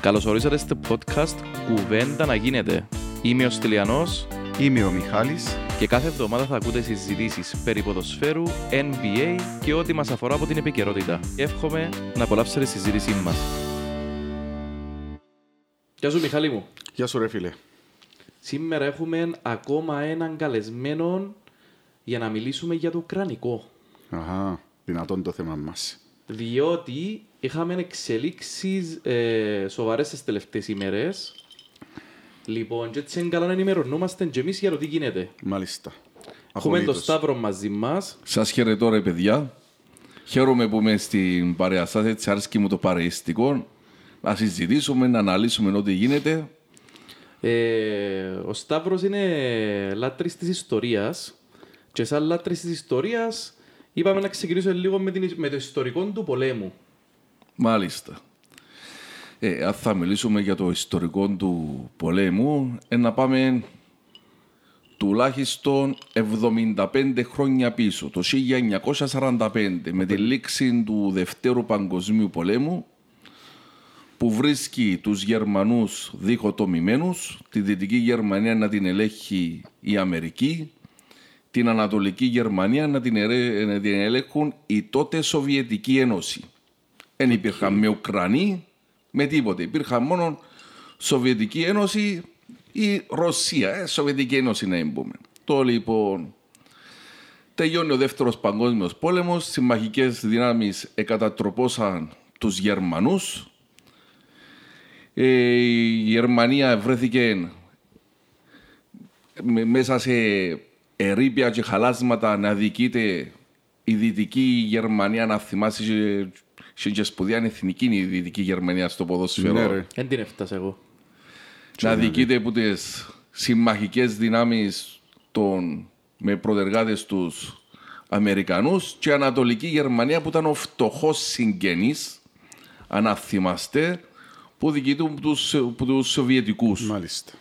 Καλώς ορίσατε στο podcast «Κουβέντα να γίνεται». Είμαι ο Στυλιανός Είμαι ο Μιχάλης. και κάθε εβδομάδα θα ακούτε συζητήσεις περί ποδοσφαίρου, NBA και ό,τι μας αφορά από την επικαιρότητα. Εύχομαι να απολαύσετε τη συζήτησή μας. Γεια σου Μιχάλη μου. Γεια σου ρε φίλε. Σήμερα έχουμε ακόμα έναν καλεσμένο για να μιλήσουμε για το ουκρανικό. Αχα, δυνατόν το θέμα μας. Διότι είχαμε εξελίξεις ε, σοβαρές τις τελευταίες ημέρες. Λοιπόν, και έτσι είναι καλά να ενημερωνόμαστε και εμείς για το τι γίνεται. Μάλιστα. Έχουμε τον Απολύτως. Σταύρο μαζί μας. Σας χαιρετώ ρε παιδιά. Χαίρομαι που είμαι στην παρέα σας, έτσι άρεσκει μου το παρεϊστικό. Να συζητήσουμε, να αναλύσουμε ό,τι γίνεται. Ε, ο Σταύρος είναι λάτρης της ιστορίας και σαν λάτρης της ιστορίας είπαμε να ξεκινήσουμε λίγο με, την, με το ιστορικό του πολέμου. Μάλιστα. Ε, αν θα μιλήσουμε για το ιστορικό του πολέμου, ε, να πάμε τουλάχιστον 75 χρόνια πίσω, το 1945, με τη λήξη του Δευτέρου Παγκοσμίου Πολέμου, που βρίσκει τους Γερμανούς διχοτομημένους, τη Δυτική Γερμανία να την ελέγχει η Αμερική, την Ανατολική Γερμανία να την, ερέ- να την ελέγχουν η τότε Σοβιετική Ένωση. Δεν υπήρχαν με Ουκρανοί, με τίποτε. Υπήρχαν μόνο Σοβιετική Ένωση ή Ρωσία. Ε, Σοβιετική Ένωση να πούμε. Το λοιπόν. Τελειώνει ο δεύτερος παγκόσμιος πόλεμος. Συμμαχικές δυνάμεις εκατατροπώσαν τους Γερμανούς. Ε, η Γερμανία βρέθηκε με- μέσα σε ερήπια και χαλάσματα να δικείται η Δυτική Γερμανία να θυμάσαι και, και, και σπουδαία εθνική είναι η Δυτική Γερμανία στο ποδόσφαιρο. Ναι, ρε. Δεν την έφτασα εγώ. να δικείται από τις συμμαχικές δυνάμεις των, με προτεργάτες τους Αμερικανούς και η Ανατολική Γερμανία που ήταν ο φτωχός συγγενής, αν θυμάστε, που δικείται από τους, από τους Σοβιετικούς. Μάλιστα.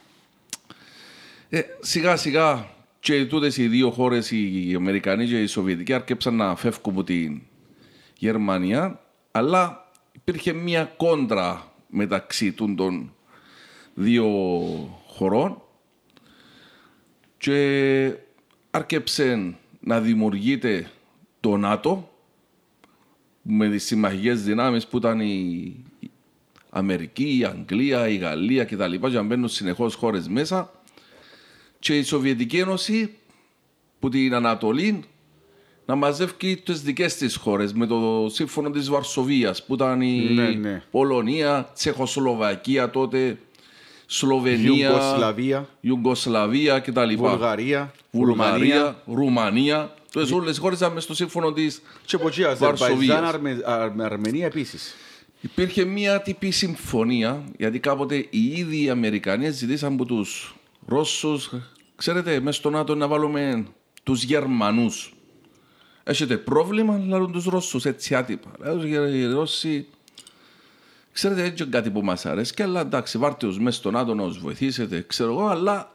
Ε, σιγά σιγά και τούτες οι δύο χώρες, οι Αμερικανοί και οι Σοβιετικοί, αρκέψαν να φεύγουν από την Γερμανία, αλλά υπήρχε μια κόντρα μεταξύ τούν των δύο χωρών και άρκεψε να δημιουργείται το ΝΑΤΟ με τις συμμαχικές δυνάμεις που ήταν η η Αμερική, η Αγγλία, η Γαλλία κτλ. Και να μπαίνουν συνεχώς χώρες μέσα και η Σοβιετική Ένωση που την Ανατολή να μαζεύει τις δικές της χώρες με το σύμφωνο της Βαρσοβίας που ήταν η Ναι, ναι. Πολωνία, Τσεχοσλοβακία τότε, Σλοβενία, Ιουγκοσλαβία, Ιουγκοσλαβία κτλ. Βουλγαρία, Ρουμανία Βουλγαρία, Ρουμανία. Τούτες όλες οι χώρες ήταν μες στο σύμφωνο της και από εκεί Αζερβαϊτζάν, Βαρσοβίας. Αρμε- Αρ- Αρμενία επίσης. Υπήρχε μια τυπή συμφωνία, γιατί κάποτε οι ίδιοι οι Αμερικανοί ζητήσαν από τους Ρώσους, ξέρετε, μέσα στο ΝΑΤΟ να βάλουμε τους Γερμανούς. Έχετε πρόβλημα, λαλούν τους Ρώσους, έτσι άτυπα. Λέω, οι Ρώσοι, ξέρετε, έτσι είναι κάτι που μας αρέσει, αλλά εντάξει, βάρτε τους μέσα στο ΝΑΤΟ να τους βοηθήσετε, ξέρω εγώ, αλλά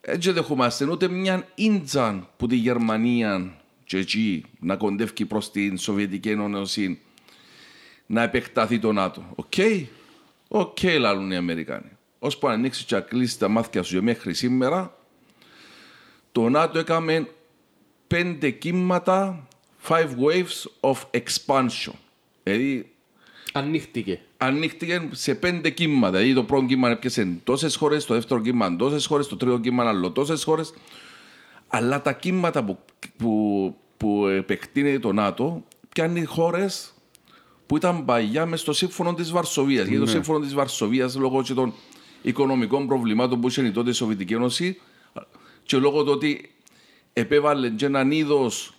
έτσι δεν δεχόμαστε ούτε μια ίντζαν που τη Γερμανία και εκεί να κοντεύει προς την Σοβιετική Ένωση να επεκταθεί το ΝΑΤΟ. OK. OK, λαλούν οι Αμερικάνοι. Ώσπου να ανοίξεις και να κλείσει τα μάτια σου και μέχρι σήμερα, το ΝΑΤΟ έκαμε πέντε κύματα, five waves of expansion. Δηλαδή, Ανοίχτηκε. ανοίχτηκε σε πέντε κύματα. Δηλαδή, το πρώτο κύμα έπιασε τόσες χώρες, το δεύτερο κύμα τόσες χώρες, το τρίτο κύμα άλλο τόσες χώρες. Αλλά τα κύματα που, που, που επεκτείνεται το ΝΑΤΟ πιάνει χώρες που ήταν παλιά μες στο σύμφωνο της Βαρσοβίας. Γιατί το σύμφωνο της Βαρσοβίας, λόγω και των οικονομικών προβλημάτων που είχε η τότε η Σοβιετική Ένωση και λόγω του ότι επέβαλε και έναν είδος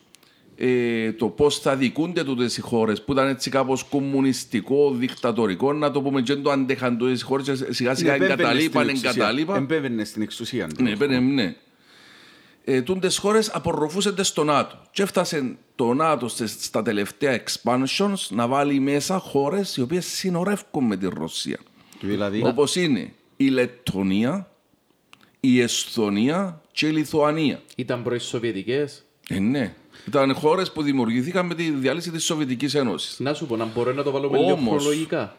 ε, το πώς θα δικούνται τούτες οι χώρες που ήταν έτσι κάπως κομμουνιστικό, δικτατορικό, να το πούμε, και δεν το αντέχαν τούτες οι χώρες, σιγά σιγά Επέβαινε εγκαταλείπαν, στην εξουσία. εγκαταλείπαν. Εμπέβαινε στην εξουσία. Ναι, πένε, ναι. Ε, τούντες χώρες απορροφούσαν στο ΝΑΤΟ. Και έφτασε το ΝΑΤΟ στις- στα τελευταία expansions να βάλει μέσα χώρες οι οποίες συνορεύκουν με τη Ρωσία. Δηλαδή, Όπως είναι η Λετωνία, η Εσθονία και η Λιθουανία. Ήταν πρώην Σοβιετικές. Ε, ναι. Ήταν χώρες που δημιουργηθήκαν με τη διάλυση της Σοβιετικής Ένωσης. Να σου πω, να μπορώ να το βάλουμε λίγο Όμως- χρονολογικά.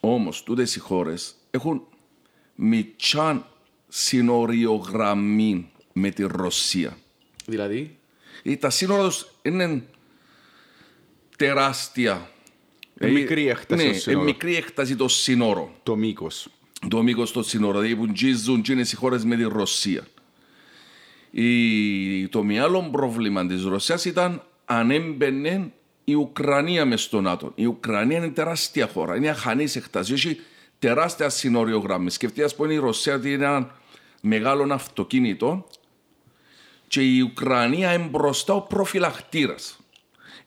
Όμως, τούτες οι χώρες έχουν μητσάν συνοριογραμμή με τη Ρωσία. Δηλαδή, Ή τα σύνορα τους είναι τεράστια. Ε, μικρή έκταση Ναι, των σύνορων. ε, μικρή έκταση των σύνορων. Το μήκος. Το μήκος των σύνορων, δηλαδή που τζίζουν και είναι οι χώρες με τη Ρωσία. Η... Το μία άλλο πρόβλημα της Ρωσίας ήταν αν έμπαινε η Ουκρανία μες στο ΝΑΤΟ. Η Ουκρανία είναι τεράστια χώρα, είναι αχανής έκταση, έχει τεράστια συνοριογραμμή. Σκεφτείτε ας πούμε η Ρωσία ότι είναι ένα μεγάλο αυτοκίνητο και η Ουκρανία είναι μπροστά ο προφυλακτήρας.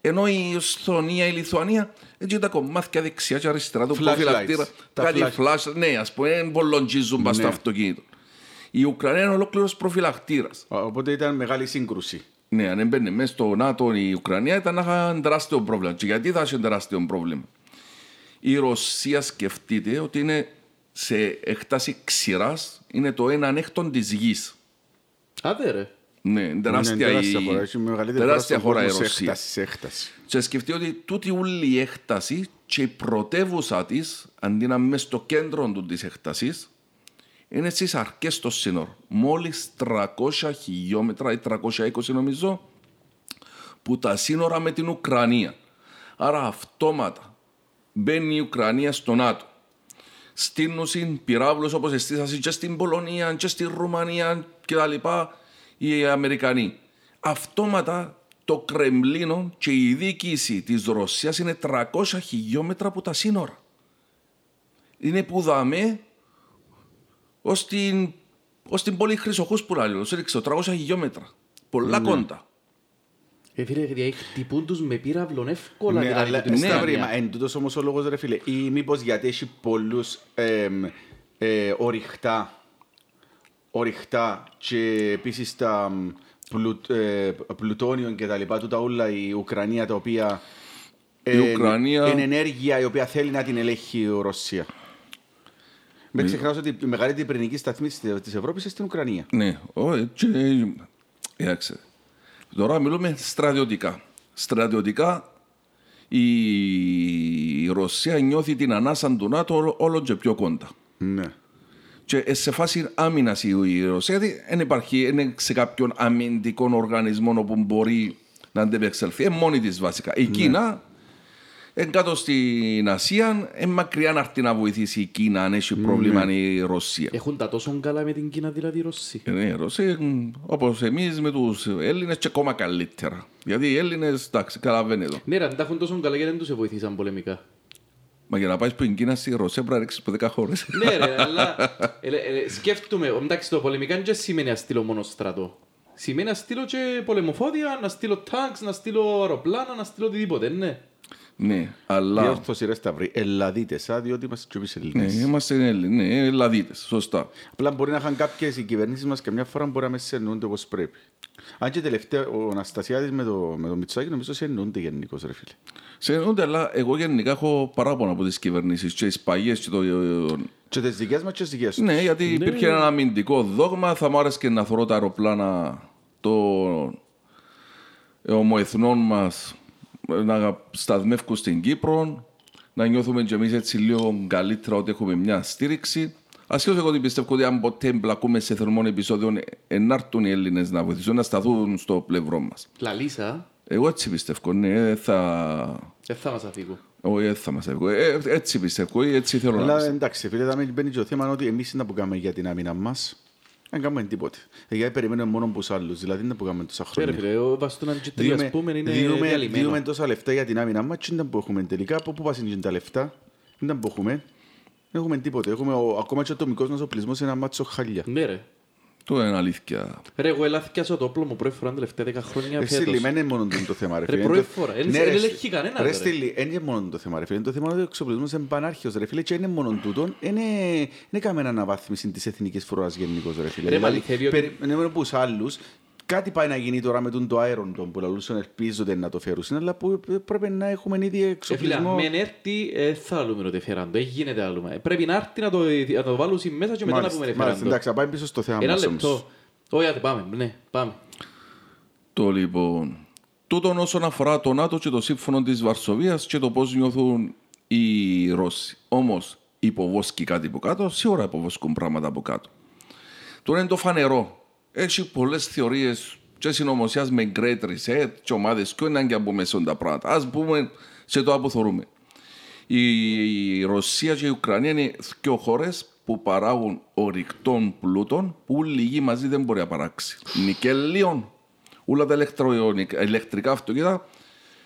Ενώ η Εσθονία, η Λιθουανία, έτσι τα κομμάτια δεξιά και αριστερά του Flashlights. προφυλακτήρα. Τα Κάτι flash- flash, ναι, ας πούμε, δεν μπολοντζίζουν πας στο Ναι. αυτοκίνητο. Η Ουκρανία είναι ολόκληρος προφυλακτήρας. Οπότε ήταν μεγάλη σύγκρουση. Ναι, αν έμπαινε μέσα στο ΝΑΤΟ η Ουκρανία ήταν να είχαν τεράστιο πρόβλημα. Και γιατί θα είχε τεράστιο πρόβλημα; Η Ρωσία σκεφτείτε ότι είναι σε έκταση ξηράς, είναι το έναν έκτον της γης. άντε ρε. Ναι, είναι τεράστια, Είναι τεράστια η... χώρα. Έχει μεγαλύτερη τεράστια στον χώρα η κόσμο σε Ρωσία. έκταση, σε έκταση. Και σκεφτεί ότι τούτη όλη η έκταση και η πρωτεύουσα της, αντί να είναι μες στο κέντρο του της έκτασης, είναι στις αρκέ στο σύνορο. Μόλις 300 χιλιόμετρα ή 320 νομίζω, που τα σύνορα με την Ουκρανία. Άρα αυτόματα μπαίνει η Ουκρανία στο ΝΑΤΟ. Στείνουν πυράβλους όπως εστίσασαν και στην Πολωνία και στη Ρουμανία και τα λοιπά οι Αμερικανοί. Αυτόματα το Κρεμλίνο και η διοίκηση της Ρωσίας είναι 300 χιλιόμετρα από τα σύνορα. Είναι που δαμε ως την, ως την πόλη Χρυσοχούς που λέει, ως έριξε 300 χιλιόμετρα. Πολλά κοντά. Ε, φίλε, δηλαδή χτυπούν τους με πύραυλον εύκολα. Ναι, δηλαδή, αλλά από την στα Ουκρανία. βρήμα, εν τούτος όμως ο λόγος ρε φίλε, ή μήπως γιατί έχει πολλούς εμ, ε, ορυχτά, ορυχτά και επίσης τα μ, πλουτ, ε, πλουτόνιον και τα λοιπά, τούτα όλα η Ουκρανία τα οποία Η Ουκρανία- είναι ενέργεια η οποία θέλει να την ελέγχει η Ρωσία. Μην ξεχνάς ότι η μεγαλύτερη πυρηνική σταθμή της της Ευρώπης είναι στην Ουκρανία. Ναι, ω, και, κοιτάξτε. Τώρα μιλούμε στρατιωτικά. Στρατιωτικά η Ρωσία νιώθει την ανάσα του ΝΑΤΟ όλο- όλο και πιο κοντά. Ναι. Και ε, σε φάση άμυνας η Ρωσία, γιατί δεν υπάρχει είναι σε κάποιον αμυντικό οργανισμό όπου μπορεί να αντεπεξελθεί. Είναι μόνη της βασικά. Η Κίνα, εν κάτω στην Ασία, είναι μακριά να έρθει να βοηθήσει η Κίνα αν έχει πρόβλημα η Ρωσία. Έχουν τα τόσο καλά με την Κίνα δηλαδή οι Ρώσοι. Ε, Ναι, Ρωσία, όπως εμείς με τους Έλληνες, και ακόμα καλύτερα. Γιατί οι Έλληνες, εντάξει, καταλαβαίνετε. Ναι, ρε, αν τα έχουν τόσο καλά γιατί δεν τους βοηθήσαν πολεμικά; Μα για να πάεις που η Κίνα στη Ρωσία πρέπει να ρίξεις από 10 χώρες. ναι, ρε, αλλά ε, ε, σκέφτομαι, εντάξει, το πολεμικά δεν σημαίνει να στείλω μόνο στρατό. Σημαίνει να στείλω και πολεμοφόδια, να στείλω τάγκς, να στείλω αεροπλάνα, να στείλω οτιδήποτε, ναι. Ναι, αλλά. Διόρθωση ρε Σταυρή, Ελλαδίτες, α, διότι είμαστε και εμείς Ναι, Ελληνές. είμαστε Έλληνε, ναι, Ελλαδίτες, σωστά. Απλά μπορεί να είχαν κάποιες οι κυβερνήσεις μας και μια φορά μπορεί να μες σενούνται όπως πρέπει. Αν και τελευταία ο Αναστασιάδης με το, με το Μητσάκι νομίζω σενούνται γενικώς, ρε φίλε. Συγγνώμη, αλλά εγώ γενικά έχω παράπονα από τις κυβερνήσεις και τις παγιέ και το. Και τις δικές μας και τις δικές τους. Ναι, γιατί υπήρχε ένα αμυντικό δόγμα. Θα μου άρεσε και να θωρώ τα αεροπλάνα των ομοεθνών μας να σταθμεύουν στην Κύπρο, να νιώθουμε και εμείς έτσι λίγο καλύτερα ότι έχουμε μια στήριξη. Ασχέτω εγώ ότι πιστεύω ότι αν ποτέ εμπλακούμε σε θερμό επεισόδιο, ενάρτουν οι Έλληνες να βοηθήσουν, να σταθούν στο πλευρό μας. Λαλίσα, Εγώ έτσι πιστεύω, ναι, θα. δεν θα μας αφήγω. Όχι, δεν θα μας έβγω. Ε, έτσι πιστεύω, ή έτσι θέλω να Αλλά πιστεύω. εντάξει, φίλε, θα μπαίνει και το θέμα ότι εμείς είναι που κάνουμε για την άμυνα μας. Δεν κάνουμε τίποτε. Ε, Γιατί περιμένουμε μόνο από τους άλλους. Δηλαδή δεν που κάνουμε τόσα Ρε χρόνια. φίλε, ο Βαστούναν και τρία, ας πούμε, είναι διούμε, διαλυμένο. διούμε τόσα λεφτά για την άμυνα μας. Τι ήταν που έχουμε τελικά, από πού πάσουν τα λεφτά; Δεν ήταν που έχουμε. Δεν έχουμε τίποτε. Έχουμε ο, ακόμα και ο ατομικός μας οπλισμός είναι ένα μάτσο χάλια. Ναι ρε. Το είναι αλήθεια. Ρε, εγώ ελάθηκιασα το όπλο μου πρώτη φορά τα τελευταία δέκα χρόνια Ε, φέτος. Στήλη, δεν είναι μόνο το θέμα, ρε Ρε, φίλε. πρώτη Είναι το- φορά. Εν- Ναι, εν ρε, ελέγχει κανένας, Ρε, ρε. Στήλη, δεν είναι μόνο το θέμα, ρε φίλε. Είναι το θέμα ότι ο εξοπλισμός είναι πανάρχιος, ρε φίλε, και είναι μόνο τούτο. Είναι είναι καμία αναβάθμιση της εθνικής φρουράς γενικώς, ρε φίλε. Ρε, Δηλαδή, αληθεύει ότι- περιμένουμε από τους άλλους, Κάτι πάει να γίνει τώρα με τον το αέρον τον που λαλούσαν ελπίζονται να το φέρουν, αλλά που πρέπει να έχουμε ήδη Ε, φίλε, εξοπλισμό. αν μεν έρθει, ε, θα άλλουμε ότι φέραν το. Δεν γίνεται άλλο. Ε, Πρέπει να έρθει να το, να το βάλουν μέσα και μετά να Μάλιστα, πούμε μάλιστα, φέραν το. εντάξει, να πάμε πίσω στο θέμα Ένα μας όμως. λεπτό. Όχι, άντε, πάμε. Ναι, πάμε. Το λοιπόν. Τούτον όσον αφορά το ΝΑΤΟ και το σύμφωνο της Βαρσοβίας και το πώς νιώθουν οι Ρώσοι. Όμως, υποβόσκει κάτι από κάτω, σίγουρα υποβόσκουν πράγματα από κάτω. Τώρα είναι το φανερό. Έχει πολλές θεωρίες και συνωμοσία με great reset και ομάδες και είναι και από μέσα τα πράγματα. Α πούμε σε το αποθορούμε. Η Ρωσία και η Ουκρανία είναι δύο χώρες που παράγουν ορυκτών πλούτων που λίγοι μαζί δεν μπορεί να παράξει. Νικέλιον, όλα τα ηλεκτρικά αυτοκίνητα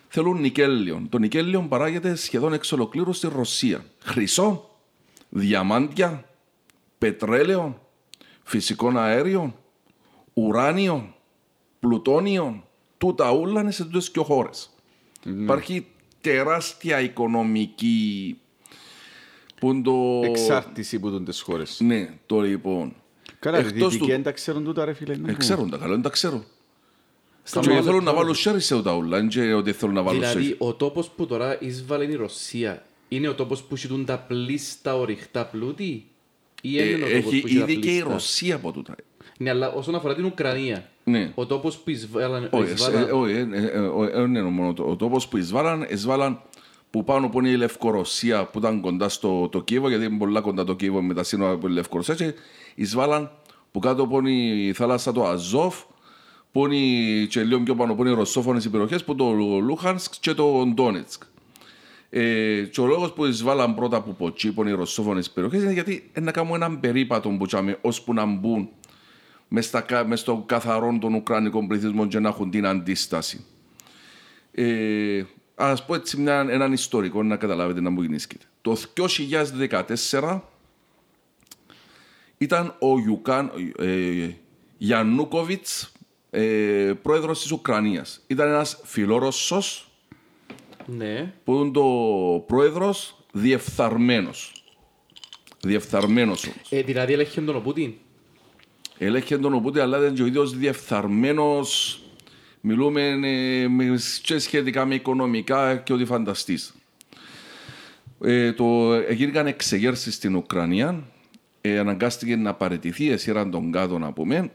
θέλουν νικέλιον. Το νικέλιον παράγεται σχεδόν εξ ολοκλήρου στη Ρωσία. Χρυσό, διαμάντια, πετρέλαιο, φυσικών αέριων, ουράνιον, πλουτόνιον. Τούτα όλα είναι σε τούτες και χώρες. Mm. Υπάρχει τεράστια οικονομική που το... Εξάρτηση που τις χώρες. Ναι, το λοιπόν. Καλά, οι δυτικοί δεν τα ξέρουν τούτα ρε φίλε. Ε, ξέρουν τα καλά, δεν τα ξέρουν. Και θέλω να βάλω σέρι σε τα όλα, δεν ότι θέλω να βάλω Δηλαδή, ο τόπος που τώρα εισβάλλει η Ρωσία είναι ο τόπος που έχουν τα πλήστα ορυχτά πλούτη ή είναι ο Ε, τόπος Έχει που έχει τα ήδη και η πλήστα; Ρωσία από τούτα. Ναι, αλλά όσον αφορά την Ουκρανία, Ναι. ο τόπος που εισβάλλαν... Όχι, εισβάλλαν- ε, όχι, ε, ε, ε, όχι, δεν είναι μόνο το. Ο τόπος που εισβάλλαν, εισβάλλαν που πάνω που είναι η Λευκορωσία που ήταν κοντά στο το Κίεβο, γιατί είναι πολλά κοντά το Κίεβο με τα σύνορα από τη Λευκορωσία, και εισβάλλαν που κάτω που είναι η θάλασσα το Αζόφ, που είναι η- και λίγο πιο πάνω που είναι οι ρωσόφωνες οι περιοχές, που το Λούχανσκ και το Ντόνετσκ. Ε, και ο λόγος που εισβάλλαν πρώτα από ποτσί, που είναι οι ρωσόφωνες περιοχές, είναι γιατί ε, να κάνουμε έναν περίπατο που τσάμε, ώσπου να μπουν μες, στα, κα- μες στο καθαρό των Ουκρανικών πληθυσμών και να έχουν την αντίσταση. Ε, ας πω έτσι μια, έναν ιστορικό να καταλάβετε να μου γεννήσκεται. Το 2014 ήταν ο Ιουκάν, ε, Γιαννούκοβιτς, ε, πρόεδρος της Ουκρανίας. Ήταν ένας φιλόρωσος Ναι. που είναι το πρόεδρος διεφθαρμένος. Διεφθαρμένος όμως. Ε, δηλαδή έλεγχε τον ο Πούτιν. Ελέγχε τον οπότε, αλλά ήταν και ο ίδιος διεφθαρμένος. Μιλούμε ε, με, και σχετικά με οικονομικά και ό,τι φανταστείς. Ε, το, έγιναν εξεγέρσεις στην Ουκρανία. Ε, αναγκάστηκε να παραιτηθεί, εσύραν τον κάτω να πούμε.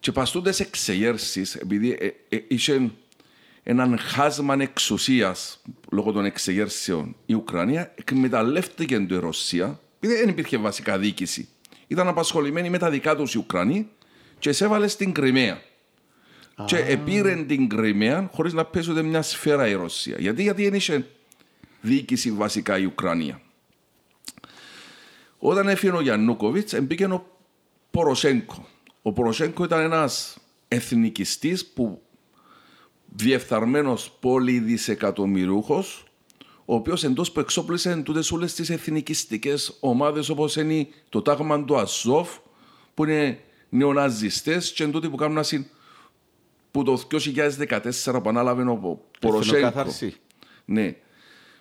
Και παστούντες εξεγέρσεις, επειδή ε, ε, είχε έναν χάσμα εξουσίας λόγω των εξεγέρσεων η Ουκρανία, εκμεταλλεύτηκε το η Ρωσία, επειδή δεν υπήρχε βασικά διοίκηση. Ήταν απασχολημένοι με τα δικά τους οι Ουκρανοί και σε έβαλε στην Κρυμαία. Και επήρε την Κρυμαία χωρίς να πέσει ούτε μια σφαίρα η Ρωσία. Γιατί, γιατί δεν είχε διοίκηση βασικά η Ουκρανία. Όταν έφυγε ο Γιαννούκοβιτς, μπήκε ο Ποροσέγκο. Ο Ποροσέγκο ήταν ένας εθνικιστής που διεφθαρμένος πολυδισεκατομμυρούχος, ο οποίος εντός που εξόπλησε τούτες όλες τις εθνικιστικές ομάδες όπως είναι το τάγμα του Αζόφ, που είναι νεοναζιστές και τούτοι που κάνουν ασύν που το 2014 που ανάλαβε ο Ποροσέγκο. Εθνοκάθαρση. Ναι.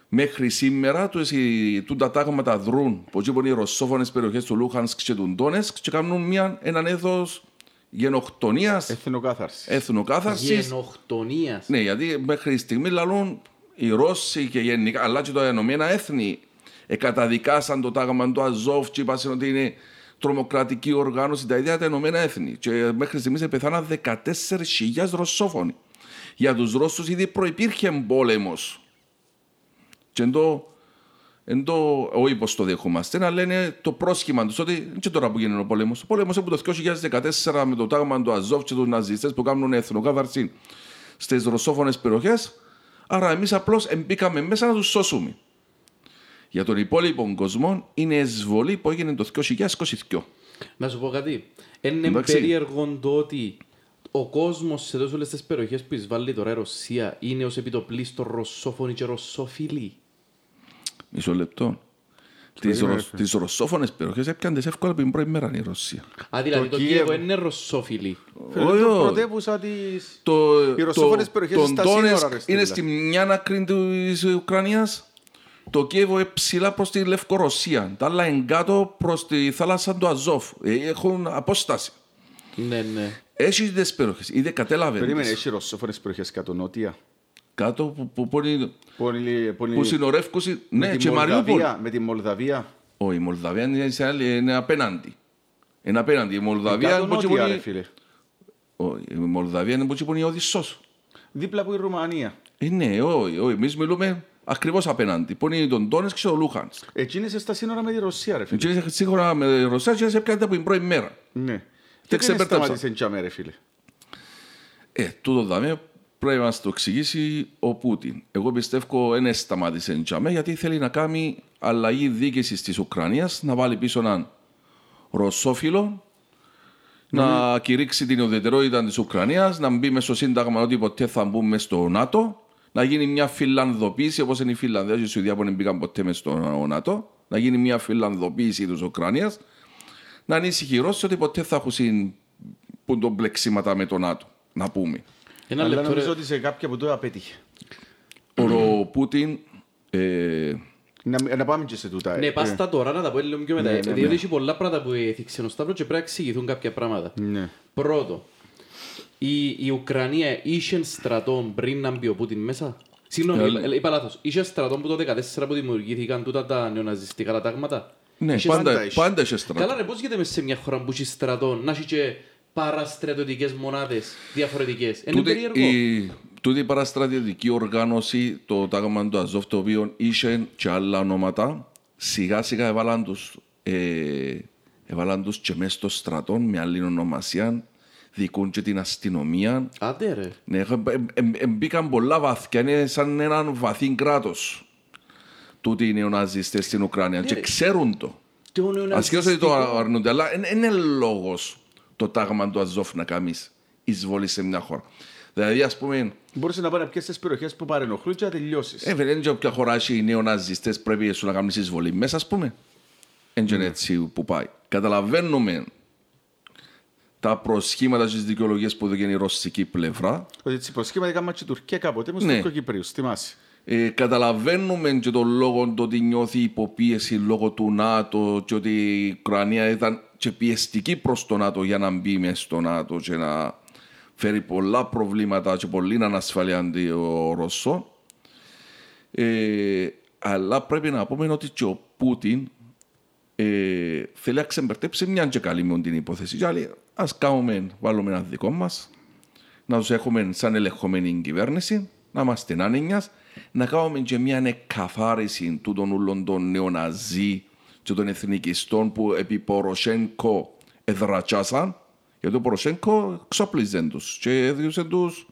Μέχρι σήμερα τους, οι, τούτα τάγματα δρούν που εκεί που είναι οι ρωσόφωνες περιοχές του Λούχανσκ και του Ντόνεσκ και κάνουν μια, έναν έδος γενοκτονίας, Εθνοκάθαρσης. εθνοκάθαρσης. Γενοκτονίας. Ναι, γιατί μέχρι στιγμή λαλούν οι Ρώσοι και γενικά, αλλά και τα Ενωμένα Έθνη εκαταδικάσαν το τάγμα του Αζόφ και είπαν ότι είναι τρομοκρατική οργάνωση τα ίδια τα Ενωμένα Έθνη. Και μέχρι στιγμής πεθάναν 14.000 Ρωσόφωνοι. Για τους Ρώσους ήδη προϋπήρχε πόλεμος. Και εν το, εν το, όχι πως το δεχόμαστε, αλλά είναι το πρόσχημα τους ότι και τώρα που γίνεται ο πόλεμος. Ο πόλεμος από το 2014 με το τάγμα του Αζόφ και τους ναζιστές που κάνουν εθνοκάθαρση στις ρωσόφωνες περιοχές, άρα εμείς απλώς μπήκαμε μέσα να τους σώσουμε. Για τον υπόλοιπο κόσμο είναι εισβολή που έγινε το 2022. Να σου πω κάτι. Είναι Εντάξει. περίεργο το ότι ο κόσμος σε τόσο όλες τις περιοχές που εισβάλλει τώρα η Ρωσία είναι ως επιτοπλίστων ρωσόφωνοι και ρωσόφιλοι. Μισό λεπτό. Τις, περίμενε, ρωσ, τις ρωσόφωνες περιοχές έπιαν εύκολα από την πρώτη μέρα η Ρωσία. Α, δηλαδή το, Το Κίεβο Κίεβο. είναι ρωσόφιλοι. Είναι Όχι, το όχι. πρωτεύουσα της... Το, Οι ρωσόφωνες περιοχές τον στα σύνορα, Ντόνεσκ ρε, είναι Στέλλα. στη μια άκρη της Ουκρανίας. Το Κίεβο είναι ψηλά προς τη Λευκορωσία. Τα άλλα είναι κάτω προς τη θάλασσα του Αζόφ. Ε, Έχουν απόσταση. Ναι, ναι. Έχεις τις περιοχές. Ήδη κατέλαβε. Περίμενε, τις. έχει ρωσόφωνες περιοχές κάτω νότια. Κάτω που, που, που, είναι- Που είναι- που είναι- που συνορεύκουν. με Ναι, τη και Μαριούπολ. Μολδαβία- Με τη Μολδαβία. Όχι, η Μολδαβία είναι, σε άλλη- είναι απέναντι. Είναι απέναντι. Η Μολδαβία Κάτω είναι που νότια, ρε είναι... φίλε. Όχι, η Μολδαβία είναι που είναι η Οδυσσός. Δίπλα από η Ρουμανία. Ε, ναι, όχι, όχι. Εμείς μιλούμε ακριβώς απέναντι, που είναι τον Τόνες και ο Λούχανς. Εκεί είναι στα σύνορα με τη Ρωσία, ρε φίλε. Και είσαι σύγχρονα με τη Ρωσία και σε πιάνεται από την πρώτη μέρα. Ναι. Δεν Και δεν ξεπερτάψα. σταμάτησε τζάμε, ρε φίλε; Ε, τούτο δάμε πρέπει να μας το εξηγήσει ο Πούτιν. Εγώ πιστεύω δεν σταμάτησε τζαμέ γιατί θέλει να κάνει αλλαγή διοίκησης της Ουκρανίας, να βάλει πίσω έναν ρωσόφιλο, να κηρύξει την ουδετερότητα της Ουκρανίας, να μπει μέσω Σύνταγμα ότι ποτέ θα μπούμε στο ΝΑΤΟ, να γίνει μια φιλανδοποίηση όπως είναι η Φιλανδία και η Σουηδία που δεν μπήκαν ποτέ μες στο ΝΑΤΟ, να γίνει μια φιλανδοποίηση της Ουκρανίας, να είναι ισχυρό ότι ποτέ θα έχουν που τον μπλεξίματα με το ΝΑΤΟ. Να πούμε. Ένα Αλλά λεπτό, νομίζω ρε. ότι σε κάποια που το απέτυχε. Ο Πούτιν ε, Να, να πάμε και σε τούτα. ε. Ναι, πας τα τώρα να τα πω λίγο πιο μετά. Ναι, ναι, Διότι ναι. έχει πολλά πράγματα που έθιξε ο Σταύρος και πρέπει να εξηγηθούν κάποια πράγματα. Ναι. Πρώτο, η, η Ουκρανία είχε στρατό πριν να μπει ο Πούτιν μέσα; Συγγνώμη, Ε, είπα- είπα λάθος. Είχε στρατό που το 2014 που δημιουργήθηκαν τούτα τα νεοναζιστικά τα τάγματα; ναι, Είχε πάντα, πάντα έχει. πάντα έχει στρατό. Καλά ρε, πώς γίνεται μέσα σε μια χώρα που έχει στρατό να έχει και παραστρατιωτικές μονάδες διαφορετικές. Είναι Τούτη περίεργο. η, τούτη η παραστρατιωτική οργάνωση, το τάγμα του Αζόφ, το οποίο είχε και άλλα ονόματα, σιγά σιγά έβαλαν τους, ε, έβαλαν τους και μέσα στο στρατό με άλλη ονομασία, δικούν και την αστυνομία. Άντε ρε. Ναι, ε, ε, ε, μπήκαν πολλά βαθιά, είναι σαν έναν βαθύ κράτος τούτοι οι νεοναζιστές στην Ουκρανία και ρε. ξέρουν το. Το νεοναζιστικό- Ασχέτως ότι το αρνούνται, αλλά δεν είναι λόγος το τάγμα του Αζόφ να κάνεις εισβολή σε μια χώρα. Δηλαδή, ας πούμε, Μπορούσε να πάει να πιέσει τις περιοχές που παρενοχλούν και να τελειώσεις. ε, δεν είναι όποια χώρα έχει οι νεοναζιστές πρέπει σου να κάνεις εισβολή μέσα, ας πούμε. Δεν είναι έτσι που πάει. Καταλαβαίνουμε τα προσχήματα στις δικαιολογίες που δίνει η ρωσική πλευρά. Ότι έτσι προσχήματα έκανα και η Τουρκία κάποτε με Ναι. στο Κύπριο, στη Μάση. Ε, καταλαβαίνουμε και τον λόγο το ότι νιώθει υποπίεση λόγω του ΝΑΤΟ και ότι η Ουκρανία ήταν και πιεστική προς το ΝΑΤΟ για να μπει μέσα στο ΝΑΤΟ και να φέρει πολλά προβλήματα και πολλή ανασφαλεία αντί ο Ρωσό. Ε, αλλά πρέπει να πούμε ότι και ο Πούτιν ε, θέλει να ξεμπερτέψει μια και καλή με την υπόθεση. Και άλλοι, ας κάνουμε, βάλουμε ένα δικό μας, να τους έχουμε σαν ελεγχομένη κυβέρνηση, να είμαστε άνενιας, να κάνουμε και μια εκκαθάριση του των ούλων των νεοναζί και των εθνικιστών που επί Ποροσέγκο εδρατσάσαν, γιατί ο Ποροσέγκο εξοπλίζε τους και έδιωσε τους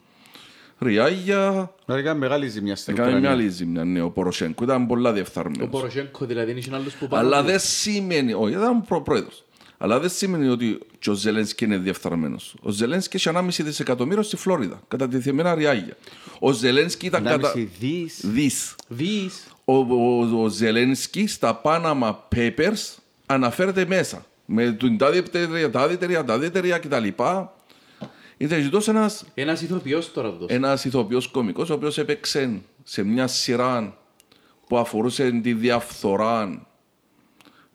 ριάγια, Να έκανε μεγάλη ζημιά στην έκανε μια Ουκρανία. άλλη ζημιά, ναι, ο Ποροσέγκο ήταν πολλά Ο διεφθαρμένος. Ποροσέγκο δηλαδή είναι άλλος που πάνω Αλλά του. δεν σημαίνει, όχι, ήταν προ- πρόεδρος. Αλλά δεν σημαίνει ότι και ο Ζελένσκι είναι διεφθαρμένος. Ο Ζελένσκι έχει 1,5 δισεκατομμύριο στη Φλόριδα, κατά τη θεμένα ριάγια. Ο Ζελένσκι ήταν κατά. 1,5 δις. Δις. Δεις. Ο, ο, ο Ζελένσκι στα Panama Papers αναφέρεται μέσα. Με την τάδε εταιρεία, τάδε εταιρεία, τάδε εταιρεία κτλ. Ήταν ζητός ένα Ένας ηθοποιός τώρα το ένας ηθοποιός κωμικός ο οποίος έπαιξε σε μια σειρά που αφορούσε τη διαφθορά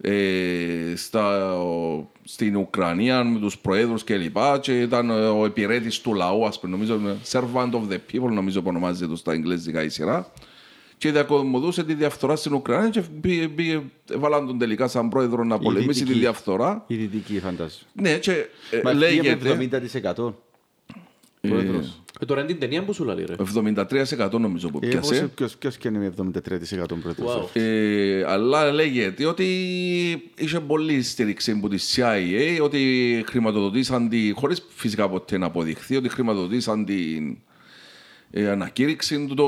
ε, στα, ο- στην Ουκρανία με τους προέδρους και λοιπά και ήταν ε, ο επιρρέτης του λαού ας πούμε νομίζω servant of the people νομίζω που ονομάζεται στα εγγλέζικα η σειρά και διακομωδούσε τη διαφθορά στην Ουκρανία και πήγε, πήγε, έβαλαν τον τελικά σαν πρόεδρο να πολεμήσει τη δυτική. διαφθορά Η δυτική φαντάζομαι. ναι και ε, Μα λέγεται λέγεται... 70%. Πρόεδρος. Ε, τώρα είναι την ταινία που σου λέει ρε. 73% νομίζω που Ε, πιάσε πόσο- ποιος- Ποιος και είναι με 73% πρόεδρος. Wow. Ε, αλλά λέγεται ότι είχε πολλή στήριξη από τη CIA, ότι χρηματοδοτήσαν τη, χωρίς φυσικά ποτέ να αποδειχθεί, ότι χρηματοδοτήσαν την ε, ανακήρυξη του το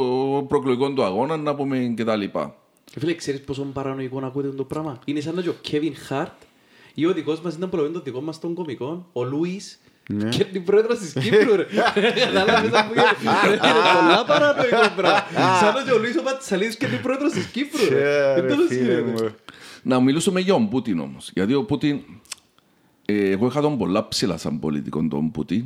προεκλογικών του αγώνα, να πούμε και τα λοιπά. Και φίλε, ξέρεις πόσο παρανοϊκό να ακούτε το πράγμα; Είναι σαν να και ο Kevin Hart ή ο δικός μας ήταν προβαίνει τον δικό μας των κομικών, ο Λούις, Ναι. και την πρόεδρος της Κύπρου ρε. Κατάλαβες αυτό που γίνεται. Ρε, είναι πολλά παρανοϊκό πράγμα. Σαν να και ο Λούις ο Πατσαλίδης και την πρόεδρος της Κύπρου ρε. Ε, Δεν ρε, το φίλε γίνεται. μου. Να μιλήσουμε για τον Πούτιν όμως. Γιατί ο Πούτιν, ε, εγώ είχα τον πολλά ψηλά σαν πολιτικό τον Πούτιν.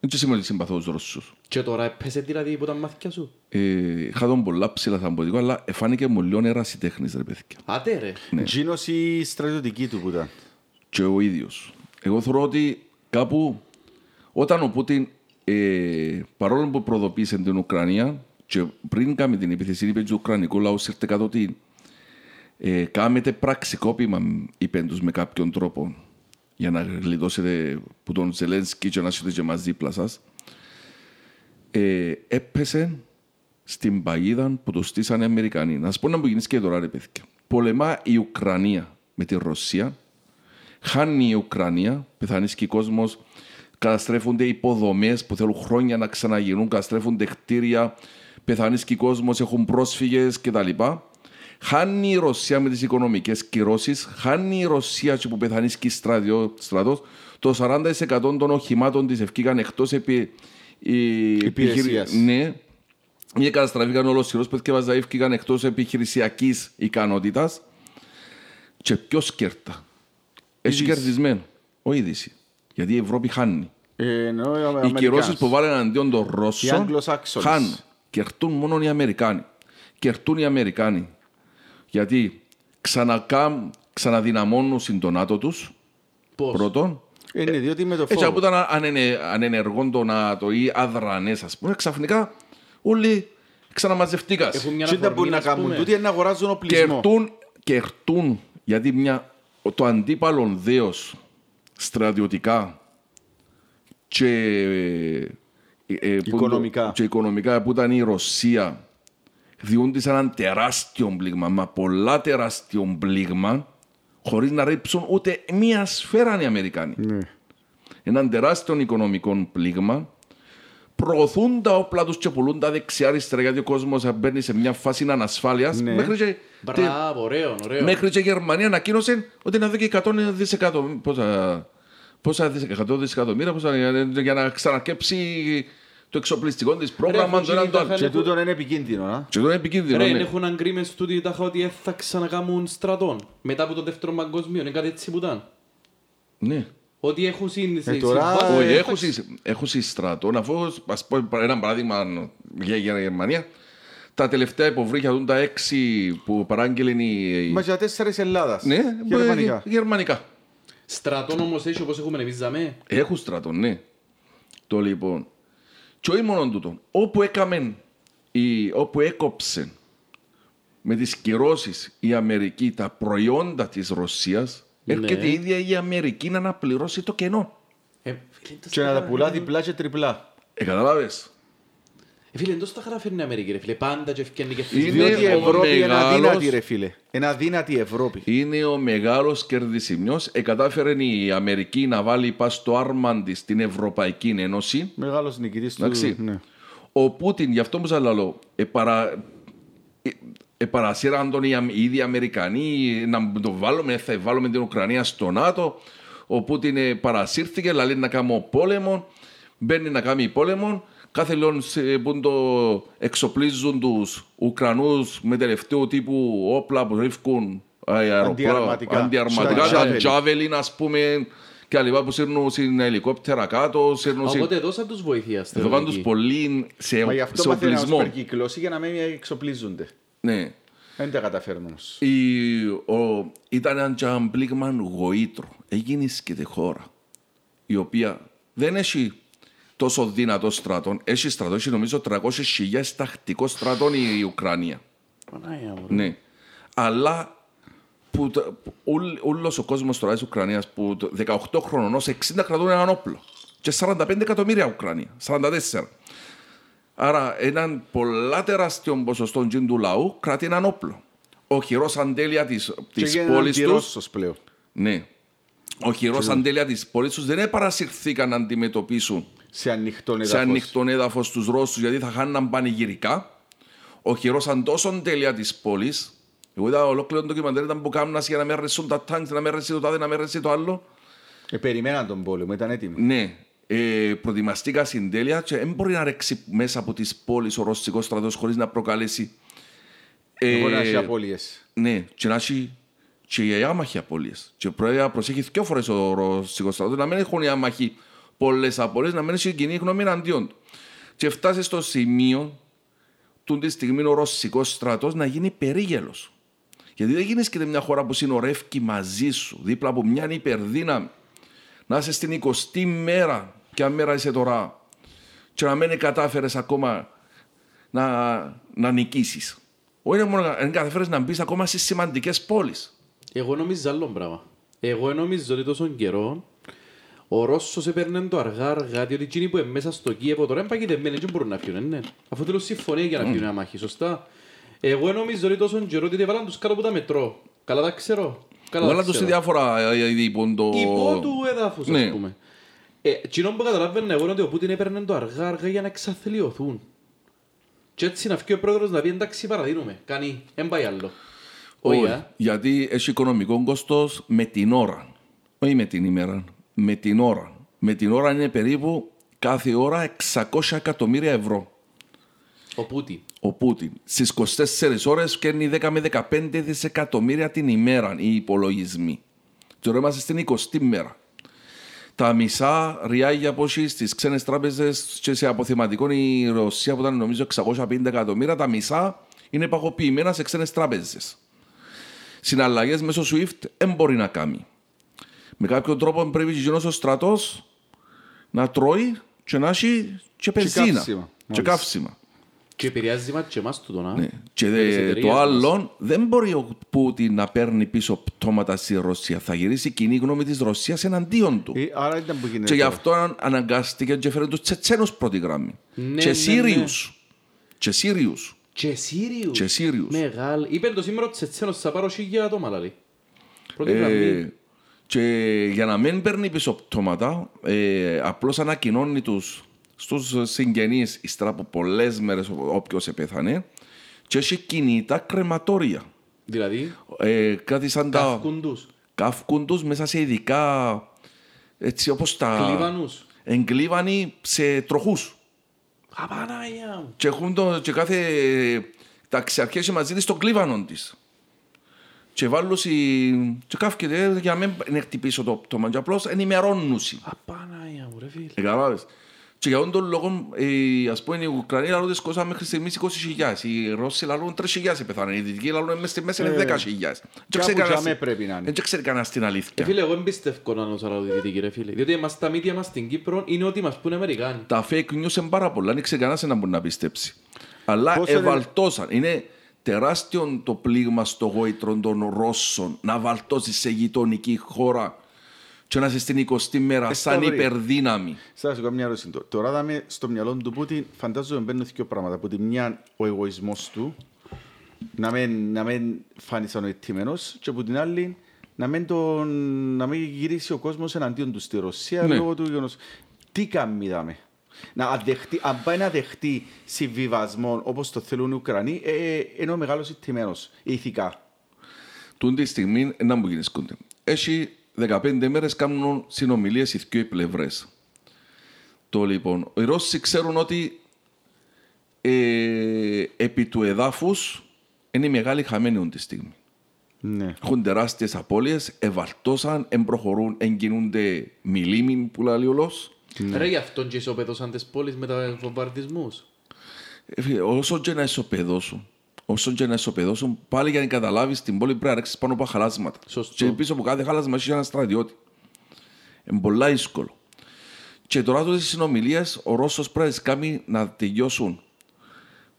Δεν σημαίνει ότι συμπαθώς τους Ρώσους. Και τώρα έπαιζε δηλαδή που τα μάθηκια σου; Ε, είχα τον πολλά ψηλά σαν πολιτικό, αλλά εφάνηκε μου λίγο ερασιτέχνης ρε παιδιά. Άτε ρε. Ναι. Τζίνος η στρατιωτική του που ήταν; και ο ίδιος. Εγώ θεωρώ ότι κάπου όταν ο Πούτιν ε, παρόλο που προδοποίησε την Ουκρανία και πριν κάνει την επίθεση είπε του Ουκρανικού λαού σύρτε κάτω ότι ε, κάμετε πραξικόπημα είπε τους με κάποιον τρόπο για να γλιτώσετε που τον Ζελένσκι και να είστε και μαζί δίπλα σας ε, έπεσε στην παγίδα που το στήσανε οι Αμερικανοί. Να σας πω να μου γίνεις και τώρα, ρε παιδιά. Πολεμά η Ουκρανία με τη Ρωσία. Χάνει η Ουκρανία, πεθάνει και ο κόσμος. Καταστρέφονται υποδομές που θέλουν χρόνια να ξαναγίνουν. Καταστρέφονται κτίρια. Πεθάνει και ο κόσμος, έχουν πρόσφυγες κτλ. Χάνει η Ρωσία με τις οικονομικές κυρώσεις. Χάνει η Ρωσία και που πεθάνει και στρατό. Το 40% των οχημάτων της ευκήγαν εκτός επί. Υπηρεσίας. Ναι, μια καταστραφήκαν ολοσχερό που έφτιαβαζα ευκήγαν εκτός επιχειρησιακής ικανότητας. Και ποιος κέρτα. Έχει Είδηση. κερδισμένος. Ο είδηση. Γιατί η Ευρώπη χάνει. Ε, ενώ οι Οι Αμερικάνοι. κυρώσεις που βάλουν αντίον των Ρώσων Anglo-Saxons. χάνουν. Κερτούν μόνο οι Αμερικάνοι. Κερτούν οι Αμερικάνοι. Γιατί ξανακάμ, ξαναδυναμώνουν τον ΝΑΤΟ τους. Πώς; Πρώτον. Είναι διότι με το Έτσι φόβο. από ήταν ανενε, ανενεργόν το ΝΑΤΟ ή αδρανές, ας πούμε, ξαφνικά όλοι ξαναμαζευτήκαν. Έχουν μια Τι τα αφορμή, μπορούν να ας κάνουν πούμε. τούτοι είναι να αγοράζουν οπλισμό. Κερτούν, κερτούν, γιατί μια, το αντίπαλο δέος στρατιωτικά και, ε, ε, που- Οικονομικά. και οικονομικά που ήταν η Ρωσία διούν σε έναν τεράστιο πλήγμα, μα πολλά τεράστιο πλήγμα χωρίς να ρίψουν ούτε μία σφαίρα οι Αμερικάνοι. Ναι. Έναν τεράστιο οικονομικό πλήγμα προωθούν τα όπλα τους και πουλούν τα δεξιά-αριστερά γιατί ο κόσμος μπαίνει σε μια φάση ανασφάλειας Ναι. μέχρι και Μπράβο, ωραίο, ωραίο. Μέχρι και η Γερμανία ανακοίνωσε ότι να δει και 100 δισεκατομμύρια. Πόσα, πόσα δισεκατομμύρια, 100 δισεκατομμύρια πόσα, για, για να ξαναρκέψει το εξοπλιστικό της πρόγραμμα. Ρε, Το ένα το άλλος. έχουν Και τούτο είναι επικίνδυνο. α. Και το είναι επικίνδυνο. Ρε, ναι. έχουν agreements τούτοι τάχα ότι δεν θα ξανακάμουν στρατών μετά από το δεύτερο παγκοσμίο. Είναι κάτι έτσι που ήταν. ναι. Ότι έχουν συν- Ε, τώρα, συμβάσει- Όχι, ε, έχω συ- έχω συ στρατών, αφού ας πω ένα παράδειγμα για, για τη Γερμανία. Τα τελευταία υποβρύχια δουν τα έξι που παράγγελνε η. Μα για τέσσερις Ελλάδας. Ναι, Γερμανικά. γε- γερμανικά. Στρατών όμως έχει όπως έχουμε εμείς δαμέ. Έχουν στρατών, ναι. Το λοιπόν. Και όχι μόνο τούτο. Όπου έκαμε, η, όπου έκοψε με τις κυρώσεις η Αμερική τα προϊόντα της Ρωσίας, Ναι. έρχεται η ίδια η Αμερική να αναπληρώσει το κενό. Ε, φίλε, εντός Και να τα καταφέρνει- πουλά διπλά και τριπλά. Ε, καταλάβες. Ε, Φίλε, εντός τα καταφέρνει η Αμερική, ρε φίλε. Πάντα και ευκαινεί και Είναι φυσικά. Διότι η ο Ευρώπη είναι μεγάλος- αδύνατη ρε φίλε. Είναι αδύνατη η Ευρώπη. Είναι ο μεγάλος κερδισιμιός. Εκατάφερε η Αμερική να βάλει πας στο άρμαν της την Ευρωπαϊκή Ένωση. Μεγάλος νικητής του. Εντάξει. ναι. Ο Πούτιν, γι' αυτό που σας λέω, επαρα... ε, επαρασύραν τον οι Αμ- οι ίδιοι Αμερικανοί να το βάλουμε, θα βάλουμε την Ουκρανία στο ΝΑΤΟ. Ο Πούτιν ε, παρασύρθηκε, λέει να κάνω πόλεμο, μπαίνει να κάνει πόλεμο. Κάθε λίγο σε- που το εξοπλίζουν τους Ουκρανούς με τελευταίο τύπου όπλα που ρίχνουν αεροπλά- Αντιαρματικά. αντιαρματικά, Στα τα Javelin. Javelin ας πούμε και λοιπά που σύρνουν στην ελικόπτερα κάτω, σύρνουν στην... Οπότε δώσαν τους βοηθεία. Θα το κάνουν τους πολύ σε, Μα γι' αυτό σε μαθαίνουν να τους οπλισμό. περκυκλώσει για να μην εξοπλίζονται. Ναι. Δεν τα καταφέρνουν όμως. Η, ο, ήταν ένα τζαμπλίγμα γοήτρο. Έγινε και τη χώρα, η οποία δεν έχει τόσο δυνατό στρατό. Έχει στρατό, έχει νομίζω 300.000 τακτικό στρατό η, η Ουκρανία. Πανάγια μου. Ναι. Αλλά που, το- που όλ- όλος ο κόσμος τώρα της Ουκρανίας που το 18 χρόνων ως 60 κρατούν έναν όπλο. Και 45 εκατομμύρια Ουκρανία. 44. Άρα έναν πολλά τεράστιο ποσοστό τζιν του λαού κρατεί έναν όπλο. Ο χειρός αντέλεια της, Και της γίνεται πόλης τους αντιρώσος πλέον. ναι. Ο χειρός αντέλεια της πόλης τους δεν παρασυρθήκαν να αντιμετωπίσουν Σε ανοιχτό σε έδαφος. ανοιχτό έδαφος του Ρώσους γιατί θα χάναν πανηγυρικά. Οχυρώσαν τόσο τέλεια της πόλης. Εγώ είδα ολόκληρο το ντοκιμαντέρ ήταν που κάμνας για να με αρέσουν τα τάγκς, να με αρέσει το τάδε, να με αρέσει το άλλο. Ε, περιμέναν τον πόλεμο, ήταν έτοιμοι. Ναι, ε, προετοιμαστήκα στην τέλεια και δεν μπορεί να ρέξει μέσα από τις πόλεις ο Ρωσικός στρατός χωρίς να προκαλέσει. Εγώ να ε, έχει απώλειες. Ναι, και να έχει και οι άμαχοι απώλειες. Και πρέπει να προσέχει δύο φορές ο Ρωσικός στρατός να μην έχουν οι άμαχοι πολλές απώλειες, να μην έχει κοινή γνώμη εναντίον του. Και φτάσεις στο σημείο του τη στιγμή ο Ρωσικός στρατός να γίνει περίγελος. Γιατί δεν γίνεις και μια χώρα που συνορεύει μαζί σου, δίπλα από μια υπερδύναμη. Να είσαι στην 20η μέρα, και αν μέρα είσαι τώρα, και να μην κατάφερες ακόμα να, να νικήσεις. Όχι μόνο δεν καταφέρεις να μπεις ακόμα στις σημαντικές πόλεις. Εγώ νομίζω άλλο πράγμα. Εγώ νομίζω ότι τόσο καιρό Ο Ρώσος έπαιρνε το αργά αργά, διότι εκείνοι που είναι μέσα στο Κίεβο τώρα είναι παγιδευμένοι, δεν μπορούν να πιούν, ναι. Αφού θέλουν συμφωνία για να πιούν μια μάχη, σωστά. Εγώ νομίζω ότι τόσο καιρό ότι έβαλαν τους κάτω από τα μετρό. Καλά τα ξέρω. Καλά τα Βάλα τους σε ξέρω. διάφορα ε, ε, υπό το... Υπό του έδαφους, Ναι. ας πούμε. Ε, εκείνο που καταλάβαινα εγώ είναι ότι ο Πούτιν έπαιρνε το αργά αργά για να εξαθλιωθούν. Και έτσι να βγει ο πρόεδρος να πει εντάξει παραδίνουμε. Κάνει, δεν πάει άλλο. Όχι, Όχι, α. γιατί έχει οικονομικό κόστος με την ώρα. Όχι με την ημέρα, με την ώρα. Με την ώρα είναι περίπου κάθε ώρα 600 εκατομμύρια ευρώ. ο Πούτιν. Ο Πούτιν στις 24 ώρες κέρνει 10 με 15 δισεκατομμύρια την ημέρα οι υπολογισμοί. Τώρα είμαστε στην 20η μέρα. Τα μισά ριάγια που έχει στις ξένες τράπεζες και σε αποθεματικό η Ρωσία που ήταν νομίζω 650 εκατομμύρια, τα μισά είναι παγωποιημένα σε ξένες τράπεζες. Συναλλαγές μέσω SWIFT δεν μπορεί να κάνει. Με κάποιον τρόπο πρέπει και ο στρατός να τρώει και να έχει και πεζίνα. καύσιμα, Και μάλιστα. καύσιμα. Και επηρεάζει μας και εμάς τούτο, να. Ναι. Και τις δε- εταιρείες το μας. άλλο, δεν μπορεί ο Πούτιν να παίρνει πίσω πτώματα στη Ρωσία. Θα γυρίσει η κοινή γνώμη της Ρωσίας εναντίον του. Ε, Άρα ήταν που γίνεται. Και γι' τώρα. αυτό αν- αναγκάστηκε και έφερε τους Τσετσένους πρώτη γραμμή. Ναι, και ναι, Σύριους. ναι. Και Σύριους. Και Σύριους. Και Σύριους. Μεγάλ. Είπε το σήμερα ότι Τσετσένος θα πάρω χίλια άτομα, λαλή. Πρώτη Ε, γραμμή. Και για να μην παίρνει πίσω πτώματα, ε, απλώς ανακοινώνει τους στους συγγενείς ύστερα από πολλές μέρες όποιος επέθανε και έχει κινητά κρεματόρια. Δηλαδή, Ε, κάτι σαν τα. καύκουν τους. καύκουν τους μέσα σε ειδικά έτσι όπως τα Κλίβανους. εγκλίβανοι σε τροχούς Απανάγια μου. και, έχουν το, και κάθε ταξιαρχία έχει μαζί της τον κλίβανο της και βάλουν σι- και καύκεται για να μην είναι χτυπήσω το πτώμα και απλώς ενημερώνουν σι. Απανάγια μου, ρε φίλε. Καταλάβες. Και για τον λόγο, ε, ας πούμε, οι Ουκρανοί λαλούν τις κόσαν μέχρι στιγμής 20.000. Οι Ρώσοι λαλούν 3.000 πεθάνε. Οι Δυτικοί λαλούν μέσα στη μέση είναι 10.000. Και κάπου ξέρει κανένας- τζάμε πρέπει να είναι. Δεν ξέρει κανένας την Ε, αλήθεια. φίλε, εγώ εμπιστεύω να είναι Σαραδοτητική, ρε φίλε. Διότι εμάς τα μύτια μας στην Κύπρο είναι ότι μας πούνε Αμερικάνοι. τα fake news είναι πάρα πολλά, δεν ξέρει κανένας να μπορεί να πιστέψει. Αλλά Πόσο είναι- ευαλτώσαν. Είναι τεράστιο το πλήγμα στο γόητρο των Ρώσων να βαλτώσει σε γειτονική χώρα και να είσαι στην 20η μέρα σαν Σταύρη. υπερδύναμη. Σας κάνω μια ερώτηση. Τω- Τώρα δάμε στο μυαλό του Πούτιν, φαντάζομαι μπαίνουν δύο πράγματα. Από τη μια ο εγωισμός του, να μην, να μην φάνει σαν ο ετοιμένος, και από την άλλη να μην, τον, να μην γυρίσει ο κόσμος εναντίον του στη Ρωσία Ναι. λόγω του γεγονός. Τι κάνει δάμε; Να αδεχτεί, αν πάει να δεχτεί συμβιβασμό όπως το θέλουν οι Ουκρανοί, ε, ε, είναι ο μεγάλος ετοιμένος, ηθικά. Τούν τη στιγμή να μου γίνεις σκούνται. Έχει 15 μέρες κάνουν συνομιλίες οι δύο πλευρές. Το λοιπόν, οι Ρώσοι ξέρουν ότι ε, επί του εδάφους είναι οι μεγάλοι χαμένοι αυτή τη στιγμή. Ναι. Έχουν τεράστιες απώλειες, ευαλτώσαν, εμπροχωρούν, εγκινούνται μιλήμιν που λέει ο λαός. Ρε γι' αυτόν και ισοπαίδωσαν τις πόλεις με τα βομβαρδισμούς. Ε, φίλε, Όσο και να ισοπεδώσουν, όσο και να ισοπεδώσουν, πάλι για να καταλάβεις την πόλη πρέπει να ρίξεις πάνω από χαλάσματα. Σωστό. Και πίσω από κάθε χάλασμα έχεις ένα στρατιώτη. Είναι πολλά δύσκολο. Και τώρα τότε στις συνομιλίες ο Ρώσος πρέπει να τις κάνει να τελειώσουν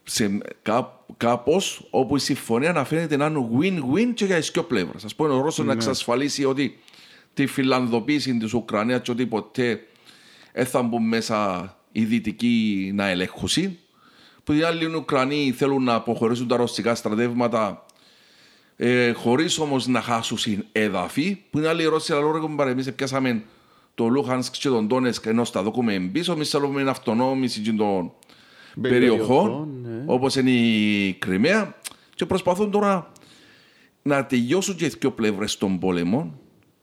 σε κά, κάπως όπου η συμφωνία να φαίνεται να είναι win-win και για τις δύο πλευρές. Ας πούμε ο Ρώσος να εξασφαλίσει ότι τη φιλανδοποίηση της Ουκρανίας και ότι ποτέ δεν θα μπουν μέσα οι δυτικοί να ελέγχουσι. Που οι άλλοι οι Ουκρανοί θέλουν να αποχωρήσουν τα ρωσικά στρατεύματα ε, χωρίς όμως να χάσουν έδαφη. Που είναι άλλοι οι Ρώσοι, αλλά λόγω που εμεί πιάσαμε το Λούχανσκ και τον Τόνεσκ ενώ στα δοκούμε πίσω. Εμείς θέλουμε την αυτονόμηση των περιοχών, περιοχών, ναι. όπως είναι η Κρυμαία. Και προσπαθούν τώρα να τελειώσουν και οι δύο πλευρές των πόλεμων.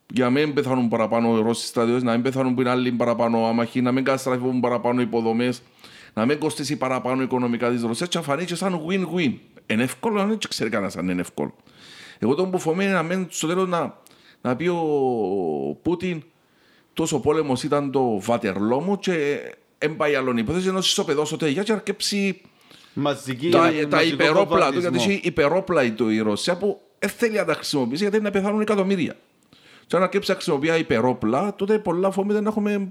Για να μην πεθάνουν παραπάνω οι Ρώσοι στρατιώτες, να μην πεθάνουν που είναι άλλοι παραπάνω άμαχοι, να μην καταστραφούν παραπάνω υποδομές, να μην κοστίσει παραπάνω οικονομικά της Ρωσίας. Και να φανεί και σαν win-win. Είναι εύκολο, αν δεν ξέρει κανένας αν είναι εύκολο. Εγώ τον που φοβάμαι είναι να μην στο τέλος να, να πει ο Πούτιν τόσο πόλεμος ήταν το βατερλό μου και δεν πάει άλλον υπόθεση ενώ ισοπεδώσω τελειά και αρκέψει Μαζική, τα, μαζικό τα υπερόπλα του, βομβαρδισμό. γιατί έχει υπερόπλα του η Ρωσία που δεν θέλει να τα χρησιμοποιήσει γιατί είναι να πεθάνουν εκατομμύρια. Και αν αρκέψει να χρησιμοποιεί υπερόπλα, τότε πολλά φοβείται να έχουμε.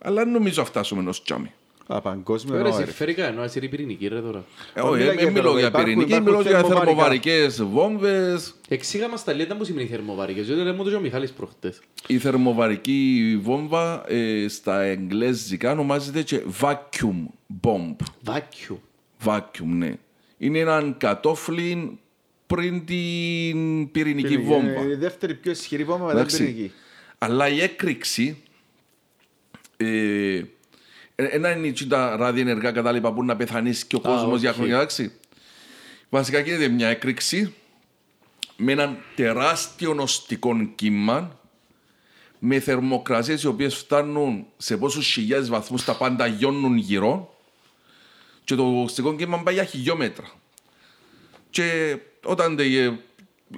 Αλλά δεν νομίζω να φτάσουμε ενός τσάμι. Α, παγκόσμιο Ωραία, νόημα, ρε. συμφέρει ενώ εσύ πυρηνική ρε τώρα. Ε, Όχι, μιλάει δεν για μιλώ θερμο- για υπάρχουν- πυρηνική, υπάρχουν μιλώ για θερμοβαρικά. θερμοβαρικές βόμβες. Εξήγα μας τα λέτε που σημαίνει θερμοβαρικές, διότι λέμε το και ο Μιχάλης προχτές. Η θερμοβαρική βόμβα ε, στα εγγλέζικα ονομάζεται και vacuum bomb. Βάκιου. Vacuum, ναι. Είναι έναν κατόφλι πριν την πυρηνική Είναι βόμβα. Η δεύτερη πιο ισχυρή βόμβα μετά την Εντάξει. πυρηνική. Αλλά η έκρηξη ε, ένα είναι έτσι τα ραδιενεργά κατάλοιπα που να πεθανείς και ο κόσμος οκ. για χρόνια, εντάξει. Βασικά γίνεται μια έκρηξη με έναν τεράστιο ωστικό κύμα με θερμοκρασίες οι οποίες φτάνουν σε πόσους χιλιάδες βαθμούς τα πάντα λιώνουν γύρω και το ωστικό κύμα πάει για χιλιόμετρα. Και όταν τε-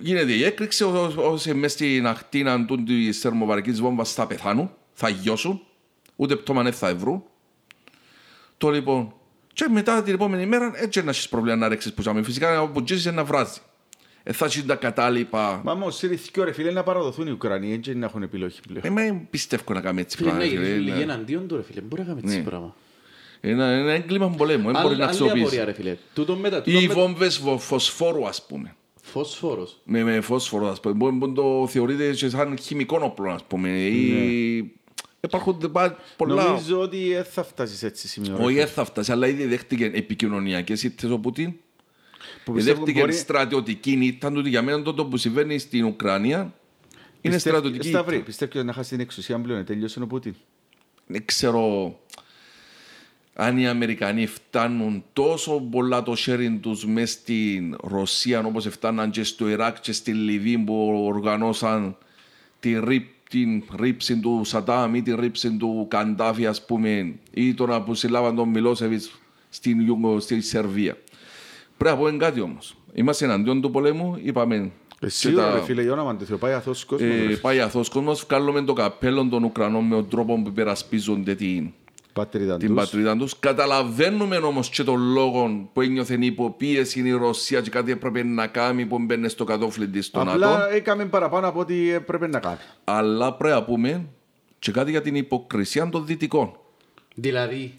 γίνεται η έκρηξη, ό- όσοι μέσα στην ακτίνα του της θερμοβαρικής βόμβας θα πεθάνουν, θα γιώσουν, ούτε πτώμα δεν θα ευρούν. Το λοιπόν, και μετά την επόμενη μέρα έτσι να έχεις πρόβλημα να ρέξεις που σάμε. Φυσικά από τζίσεις να βράζει. Ε, θα έχεις τα κατάλοιπα. Μα όμως είναι θκυο, ρε φίλε να παραδοθούν οι Ουκρανοί, έτσι να έχουν επιλογή πλέον. Ε, μα δεν πιστεύω να κάνουμε έτσι Φίλε, να πράγματα. γυρίσουν ρε. λίγοι Είναι- εναντίον του ρε φίλε, μπορεί να κάνουμε έτσι Ναι. πράγμα. Είναι ένα έγκλημα πολέμου, δεν μπορεί Άλλη να άλλη αξιοποιήσει. απορία ρε φίλε. Τούτο μετά, τούτο Ή με- βόμβες βο- φωσφόρου ας πούμε. Φωσφόρος. με, με φόσφορο, ας πούμε. Μπορεί να το θεωρείτε και σαν χημικό όπλο, ας πούμε. Ή... Υπάρχουν πα- πολλά... Νομίζω ότι δεν θα φτάσεις έτσι σημείο. ρε Όχι, φίλε. δεν θα φτάσει, αλλά ήδη δέχτηκε επικοινωνιακές ήττες ο Πουτίν. Που πιστεύω Δέχτηκε μπορεί- στρατιωτική ήττα του για μένα τότε που συμβαίνει στην Ουκρανία. Είναι πιστεύει- στρατιωτική Σταυρή, ήττα. πιστεύει ότι να χάσει την εξουσία πλέον, τέλειωσε ο Πούτιν. Δεν ξέρω αν οι Αμερικανοί φτάνουν τόσο πολλά το sharing τους μέσα στην Ρωσία όπως φτάναν και στο Ιράκ και στη Λιβύη που οργανώσαν τη ρίπ, την ρήψη του Σαντάμ ή τη ρήψη του Καντάφη ας πούμε ή τώρα που συλλάβαν τον Μιλόσεβιτς στην, Ιούγκο- στη Σερβία. Πρέπει να πούμε κάτι όμως. Είμαστε εναντίον του πολέμου, είπαμε. Ε, και Σίγουρα, τα- ρε φίλε, για όνομα του Θεού, πάει αθώος κόσμος. ρε ε, φίλε. πάει αθώος κόσμος, βγάλουμε το καπέλο των Ουκρανών με τον τρόπο που υπερασπίζονται την, Πατρίδα την τους. πατρίδα τους. Καταλαβαίνουμε όμως και τον λόγο που ένιωθε η υποπίεση η Ρωσία και κάτι έπρεπε να κάνει που μπαίνει στο κατόφλι της στο ΝΑΤΟ. Απλά έκαμε παραπάνω από ό,τι έπρεπε να κάνει. Αλλά πρέπει να πούμε και κάτι για την υποκρισία των Δυτικών. Δηλαδή,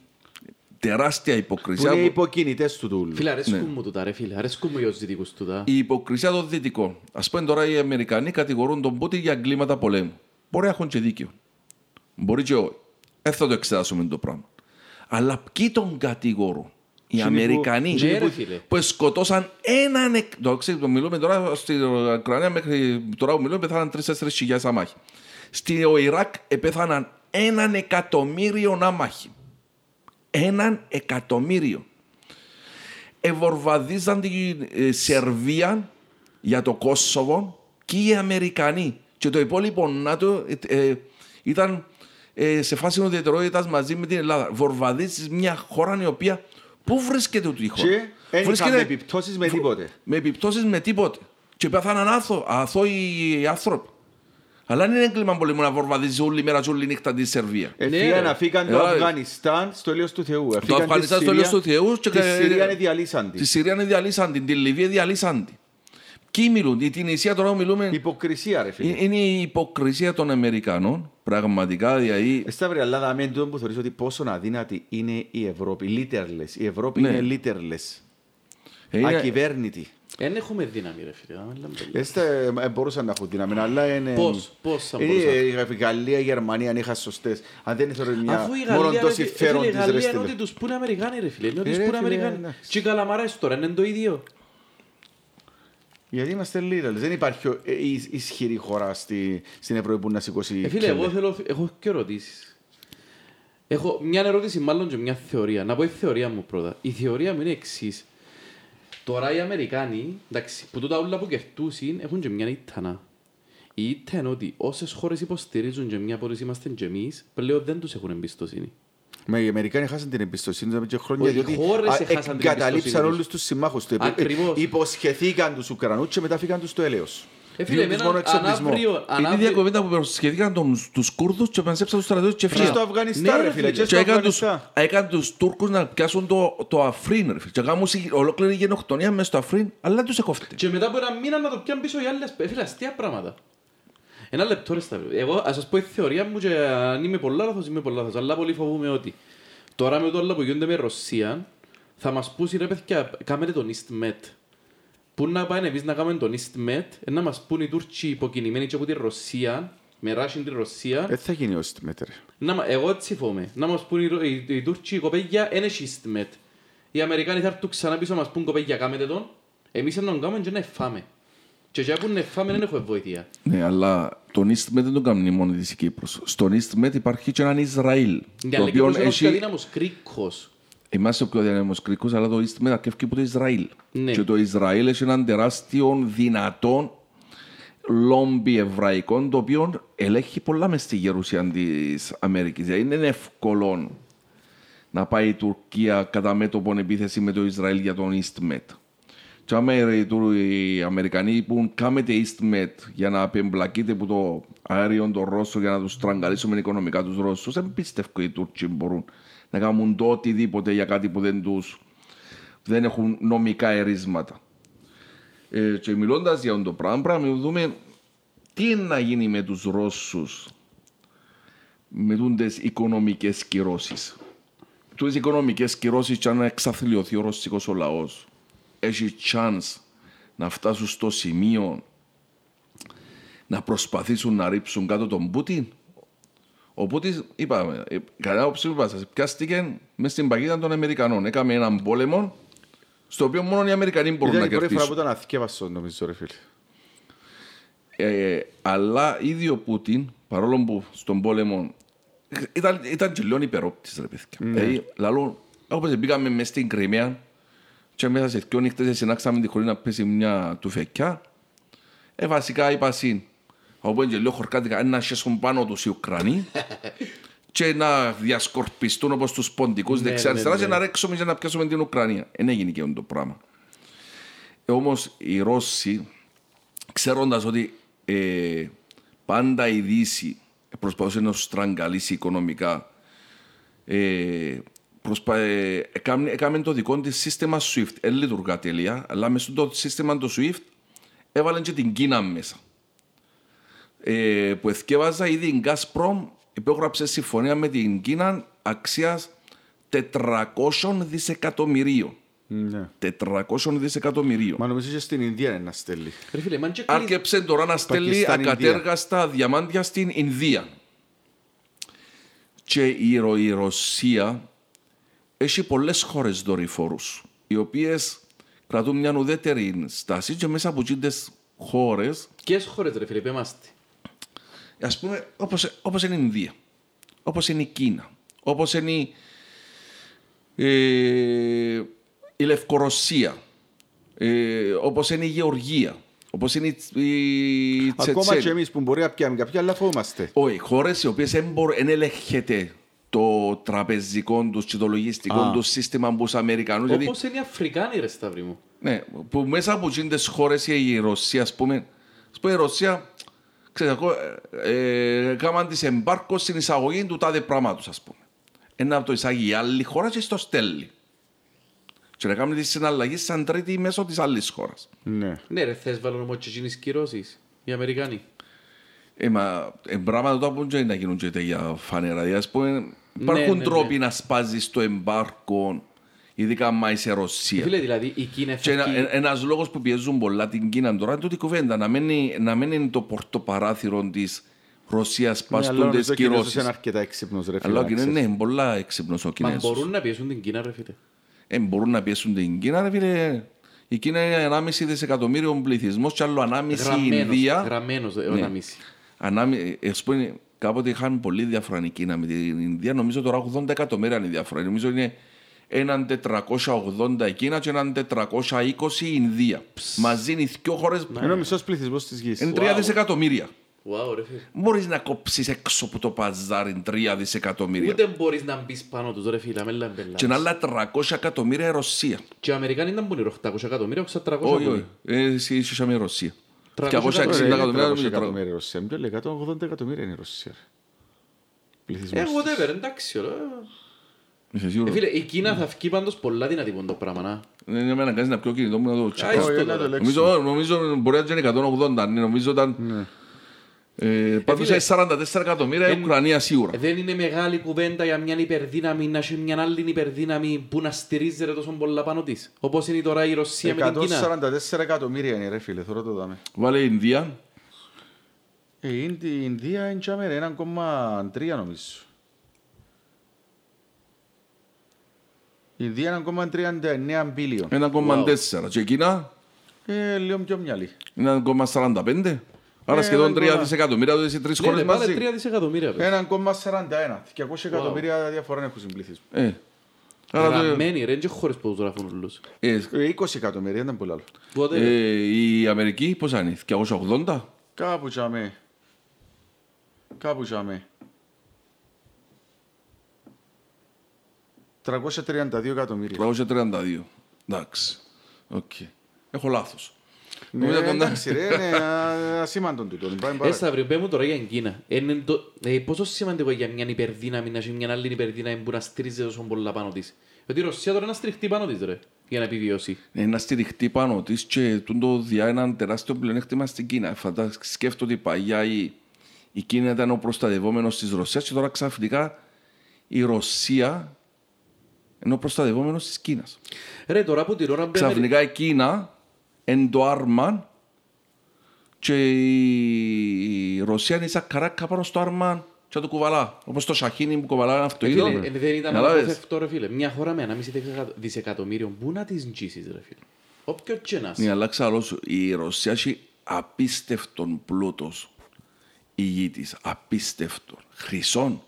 Τεράστια Που υποκρισία. είναι οι που- υποκίνητες του τούλου. φίλε αρέσκουν μου τούτα ρε φίλε, αρέσκουν μου οι ως δυτικούς τούτα. Η υποκρισία των Δυτικών. Α πούμε τώρα οι Αμερικανοί κατηγορούν τον Πούτιν για εγκλήματα πολέμου. Μπορεί να έχουν και δίκιο. Μπορεί και όχι. Δεν θα το εξετάσουμε το πράγμα. Αλλά ποιοι τον κατηγορούν; Οι Είναι που- Αμερικανοί Ναι, ρε φίλε. που σκοτώσαν έναν. εκ- Το ξέρεις, το μιλούμε τώρα στην Ουκρανία μέχρι τώρα που μιλούμε πέθαναν 3-4 χιλιάδες αμάχοι. Στο Ιράκ επέθαναν έναν εκατομμύριο άμαχοι. Έναν εκατομμύριο. Ευορβαδίζαν την ε, Σερβία για το Κόσοβο και οι Αμερικανοί. Και το υπόλοιπο ΝΑΤΟ ε, ε, ήταν ε, σε φάση ουδετερότητα μαζί με την Ελλάδα. Βορβαδίζεις μια χώρα η οποία. Πού βρίσκεται τούτη η χώρα; Και δεν Βρίσκεται- είχαμε επιπτώσεις με τίποτε. με επιπτώσεις με τίποτε. Και πέθαναν άθο, αθώοι άνθρωποι. Αλλά δεν είναι έγκλημα πολέμου να βορβαδίζει όλη μέρα και όλη νύχτα τη Σερβία. Ναι, Εφύγαν ρε. να φύγαν το Ε, Αφγανιστάν στο έλεος του Θεού. Το Εφύγαν τη Αφγανιστάν στο Συρία- έλεος του Θεού και Τη Συρία είναι διαλύσαν Τη τη. Συρία είναι διαλύσαν την, τη Λιβύη διαλύσαν την. Ποιοι μιλούν, η Τινησία τώρα που μιλούμε. Υποκρισία ρε φίλε. Ε, Είναι η υποκρισία των Αμερικανών. Πραγματικά, δηλαδή. Ε, Σταύρη, αλλά δάμε τούτο που θεωρείς ότι πόσο αδύνατη είναι η Ευρώπη. Leaderless. Η Ευρώπη Ναι. είναι leaderless. είναι- Ακυβέρνητη. Δεν έχουμε δύναμη ρε φίλε. να λέμε το λίγο. Έστε, ε, μπορούσαν να έχουν δύναμη, αλλά είναι... Πώς, πώς θα Είναι μπορούσαν; η Γαλλία, η Γερμανία αν είχαν σωστές. Αν δεν ήθελε μια... Αφού η μόνο Γαλλία, το ρε, φίλε, συμφέρον η της ρε Γαλλία είναι στείλε. ότι τους πούνε Αμερικάνοι ρε φίλε. Είναι ότι Ε, τους ρε, πούνε φίλε, Αμερικάνοι. εντάξει. Και οι καλαμαράς τώρα είναι το ίδιο. Γιατί είμαστε leaderless. Δεν υπάρχει ο- ε, ι- ισχυρή χώρα στη, στην Ευρώπη που να σηκώσει... Ε, φίλε, κέλε. εγώ θέλω, έχω και ερωτήσεις. Έχω μια ερώτηση μάλλον και μια θεωρία. Να πω η θεωρία μου πρώτα. Η θεωρία μου είναι εξής. Τώρα οι Αμερικάνοι, εντάξει, που τούτα όλα που κερτούσαν έχουν και μια ήττανα. Η ήττα είναι ότι όσες χώρες υποστηρίζουν και μια πόρες είμαστε και εμείς, πλέον δεν τους έχουν εμπιστοσύνη. Μα οι Αμερικάνοι χάσαν την εμπιστοσύνη τους και χρόνια Όχι, οι διότι χώρες α, έχασαν την εγκαταλείψαν εμπιστοσύνη όλους τους. τους συμμάχους του. Ακριβώς. Υποσχεθήκαν τους Ουκρανούς και μετά φύγαν τους στο έλεος. Ε, φίλε, Δίνουν τους εμένα, μόνο αν εξοπλισμό. αύριο- αν Είναι η ίδια αύριο- κουβέντα που προσχέθηκαν τον- τους Κούρδους και πανσέψαν τους στρατιώτες και Και φύγαν. στο Αφγανιστάν Ναι, ρε ρε, φίλε, φίλε. και Και στο έκαναν τους, Αφγανιστάν. έκαναν τους Τούρκους να πιάσουν το, το Αφρίν, ρε φίλε. Και κάνουν σι- ολόκληρη γενοκτονία μέσα στο Αφρίν, αλλά δεν τους εκόφτεται. Και μετά από ένα μήνα να το πιάνουν πίσω οι άλλες. Ε, Φίλε, αστεία πράγματα. Ένα λεπτό ρε Σταύρο. Εγώ ας σας πω η θεωρία μου και αν είμαι πολλά λάθος, είμαι πολλά λάθος. Αλλά πολύ φοβούμαι ότι Τώρα με το άλλο που γίνονται με Ρωσία, θα μας πούσει ρε παιδιά, κάμετε τον EastMed. Πού να πάμε εμείς να κάνουμε τον EastMed, ε, να μας πούν οι Τούρκοι υποκινημένοι και από τη Ρωσία, με ράσιν τη Ρωσία. Δεν θα γίνει ως τη μέτρη. Να, μα- εγώ έτσι φοβούμαι. Να μας πούν οι, Ρο- οι, οι Τούρκοι κοπέγια, δεν έχει EastMed. Οι Αμερικάνοι θα έρθουν ξανά πίσω να μας πούν κοπέγια κάμετε τον. Εμείς να τον κάνουμε και να φάμε. Και για που να φάμε δεν έχουμε βοήθεια. Ναι, αλλά τον EastMed δεν τον κάνει μόνο της η Κύπρος. Στον EastMed υπάρχει και έναν Ισραήλ. Ναι, το αλλά και οποίο όπως είναι ο πιο έχει... αδύναμος κρίκος. Είμαστε ο πιο αδύναμος κρίκος, αλλά το EastMed αρκεύει από το Ισραήλ. Ναι. Και το Ισραήλ έχει έναν τεράστιο δυνατό λόμπι εβραϊκό, το οποίο ελέγχει πολλά μες στη γερουσία της Αμερικής. Δηλαδή είναι εύκολο να πάει η Τουρκία κατά μέτωπον επίθεση με το Ισραήλ για τον EastMed. Και άμα οι, Τουρ- οι Αμερικανοί πούν κάμετε EastMed για να απεμπλακείτε από το αέριο των Ρώσων για να τους τραγκαλίσουμε οικονομικά τους Ρώσους, δεν πιστεύω οι Τούρκοι μπορούν να κάνουν το οτιδήποτε για κάτι που δεν τους δεν έχουν νομικά ερίσματα. Ε, και μιλώντας για αυτό το πράγμα, πρέπει να δούμε τι είναι να γίνει με τους Ρώσους με τούντες οικονομικές κυρώσεις. Τούτες οικονομικές κυρώσεις και αν εξαθλειωθεί ο ρωσικός ο λαός έχει chance να φτάσουν στο σημείο να προσπαθήσουν να ρίψουν κάτω τον Πούτιν. Ο Πούτιν, είπαμε, ε, κατά όψη που είπα σας, πιάστηκε μες στην παγίδα των Αμερικανών. Έκαμε έναν πόλεμο στο οποίο μόνο οι Αμερικανοί μπορούν Ήταν να η πρώτη φορά που κερδίσουν. ήταν αθηκεύαστο νομίζω ρε φίλε. Ε, αλλά ήδη ο Πούτιν, παρόλο που στον πόλεμο ήταν, ήταν και λίγο υπερόπτης ρε παιδιά. Δηλαδή, λαλό, όπως πήγαμε μες στην Κρυμαία και μέσα σε δυο νύχτες συνάξαμε τη χωρί να πέσει μια τουφεκιά, ε, βασικά είπα συν, όπου είναι και λίγο χορκάτικα, να σέσουν πάνω τους οι Ουκρανοί και να διασκορπιστούν όπως τους ποντικούς Ναι, δεξιά-αριστερά ναι, και ναι. να ρέξουμε και να πιάσουμε την Ουκρανία. Δεν έγινε και αυτό το πράγμα. Ε, όμως οι Ρώσοι, ξέροντας ότι ε, πάντα η Δύση προσπαθούσε να τους στραγγαλίσει οικονομικά, ε, προσπα... ε, έκαμε, έκαμε το δικό της σύστημα SWIFT. Δεν λειτουργά τέλεια, αλλά μέσα στο σύστημα το SWIFT έβαλε και την Κίνα μέσα. Ε, που εθκεύαζα ήδη η Gazprom υπέγραψε συμφωνία με την Κίνα αξίας 400 δισεκατομμυρίων. Ναι. 400 δισεκατομμυρίων. Μα νομίζω και στην Ινδία είναι να στέλνει. Ρε φίλε, μαν και κλείς- Άρκεψε τώρα να στέλνει Πακιστάν, Ινδία. ακατέργαστα διαμάντια στην Ινδία. Και η, Ρο- η Ρωσία έχει πολλές χώρες δορυφόρους, οι οποίες κρατούν μια ουδέτερη στάση και μέσα από εκείνες χώρες, Ποιες χώρες ρε φίλε, πέμαστε. ας πούμε, όπως, όπως είναι η Ινδία, όπως είναι η Κίνα, όπως είναι η, ε, η Λευκορωσία, ε, όπως είναι η Γεωργία, όπως είναι η, η Ακόμα Τσετσένη. και εμείς που μπορεί να πιάμε κάποια, αλλά φοβόμαστε. Όχι, χώρες οι οποίες δεν ελέγχεται το τραπεζικό τους και το λογιστικό Α. του σύστημα από του Αμερικανούς. Γιατί, Όπως είναι οι Αφρικάνοι ρε Σταύρη μου. ναι, που μέσα από εκείνες τις χώρες η Ρωσία, ας πούμε, ας πούμε, η Ρωσία, ξέρετε, εγώ, ε, ε, κάμαν τη εμπάρκο στην εισαγωγή του τάδε πράγματος, ας πούμε. Ένα από το εισάγει η άλλη χώρα και στο στέλνει. Και να κάνουν τη συναλλαγή σαν τρίτη μέσω της άλλης χώρας. Ναι. Ναι ρε, θες βάλουν όμως και εκείνες κυρώσεις. Οι Αμερικάνοι. Ε, μα ε, πράγματα τώρα που δεν να γίνουν και τέτοια φανέρα. Δηλαδή, ας πούμε, υπάρχουν ναι, τρόποι ναι. να σπάζεις το εμπάρκο, ειδικά άμα είσαι Ρωσία. Φίλε, δηλαδή η Κίνα Και ένα, θα ε, ένας λόγος που πιέζουν πολλά την Κίνα τώρα είναι τούτη η κουβέντα, να μένει, να μένει είναι το πορτοπαράθυρο της Ρωσίας Ναι, πας αλλά τούντες νομίζω ο Κινέζος κυρώσεις. είναι αρκετά έξυπνος ρε φίλε. Αλλά ο να Κινέζος ξέρεις. ναι, είναι πολλά έξυπνος ο Μα Κινέζος. μπορούν να πιέσουν την Κίνα ρε φίλε. Ε, μπορούν να πιέσουν την Κίνα, ρε φίλε. Η Κίνα είναι 1,5 δισεκατομμύριο πληθυσμό και άλλο 1,5 η Γραμμένος, Ινδία. γραμμένος, ε, Ναι. ένα μισή. Ανάμι, ας πούμε, κάποτε είχαν πολύ διαφορά η Κίνα με την Ινδία. Νομίζω τώρα 80 εκατομμύρια είναι η διαφορά. Νομίζω είναι έναν 480 η Κίνα και έναν 420 η Ινδία. Μαζί είναι οι δυο χώρες Είναι ο μισός πληθυσμός της γης. είναι 3 Wow. δισεκατομμύρια. Wow, ρε φίλε. Μπορείς να κόψεις έξω από το παζάρι 3 δισεκατομμύρια. Ούτε μπορείς να μπεις πάνω τους ρε φίλε, αμέλα μπελά. Και ένα άλλα 300 εκατομμύρια η Ρωσία. Και οι Αμερικάνοι ήταν που είναι 800 εκατομμύρια, 600 Όχι, όχι. εκατομμύρια. Ε, Εσύ είσαι η Ρωσία. 300 260 Ωραία, είναι εκατομμύρια 300 νομίζω τώρα. εκατομμύρια η Ρωσία. Μην το λέει, 180 εκατομμύρια είναι η Ρωσία. ρε. Πληθυσμός Ε, της. whatever, εντάξει. ρε. Είσαι Ε, σίγουρος. Φίλε, η Κίνα θα βγει πάντως πολλά δυνατή που είναι το πράγμα, να. Δεν με αναγκάζει να πιω κινητό μου να το Α, τσεκάρω. είσαι Όχι, το να το τώρα. λέξουμε. Νομίζω, νομίζω μπορεί να είναι 180, ναι, νομίζω ήταν... Ε, Πάντως φίλε, είναι 44 εκατομμύρια η εν- Ουκρανία σίγουρα. Ε, Δεν είναι μεγάλη κουβέντα για μια υπερδύναμη να έχει μια άλλη υπερδύναμη που να στηρίζεται τόσο πολλά πάνω της. Όπως είναι τώρα η Ρωσία με την Κίνα. 144 εκατομμύρια είναι ρε φίλε, τώρα το δάμε. Βάλε η Ινδία. Ε, η Ινδ- η Ινδία είναι τζάμε, ρε, 1,3 νομίζω. Η Ινδία είναι 1,39 μπίλιον. 1,4. Και η Κίνα; Ε, λίγο πιο μυαλί. είναι 1,45. Άρα Ε, σχεδόν 3 1,4. δισεκατομμύρια τότε σε τρεις Ναι, χώρες ναι, πάλι μαζί. 3 δισεκατομμύρια. πες. 1,41. 200 εκατομμύρια διαφορά έχουν συμπληθείς. Ε. Άρα το- Γραμμένοι ρε, και χώρες που τους γράφουν όλους. ε, Ε, 20 εκατομμύρια, ήταν πολύ άλλο. Πότε, ε, η Αμερική πόσα είναι, 280. Κάπου τζιαμαί. Κάπου τζιαμαί. 332 εκατομμύρια. 332. Εντάξει. Οκ. Έχω λάθος. Ναι, Νομίζω κοντά- εντάξει ρε, είναι α- ασήμαντον τούτο. Πάμε Ε, παρακάτω. Σταύριο, πέ μου τώρα για την Κίνα. Είναι το- ε, πόσο σημαντικό για μια υπερδύναμη να έχει μια άλλη υπερδύναμη που να στηρίζεται τόσο πολλά πάνω της. Γιατί η Ρωσία τώρα είναι να στριχτεί πάνω της ρε, για να επιβιώσει. Ε, να στηριχτεί πάνω της και τούτο διά έναν τεράστιο πλεονέκτημα στην Κίνα. Φαντα... Σκέφτομαι ότι παλιά η, η Κίνα ήταν ο προστατευόμενος της Ρωσίας και τώρα ξαφνικά η Ρωσία είναι ο προστατευόμενος της Κίνας. Ρε, τώρα που την ώρα που η Αμερική- Ξαφνικά η Κίνα είναι το άρμα και η Ρωσία είναι σαν καράκα πάνω στο άρμα και το κουβαλά. Όπως το σαχίνι που κουβαλά ένα Ε, αυτοκίνητο. φίλε, ε, δεν ήταν Καταλάβες; αποφευκτό ρε φίλε. Μια χώρα με 1,5 δισεκα- δισεκατομμύριο, πού να τις ντύσεις ρε φίλε; Όποιος και να Ναι, είσαι. αλλά ξαλώς, η Ρωσία έχει απίστευτον πλούτος η γη της. Απίστευτον. Χρυσόν,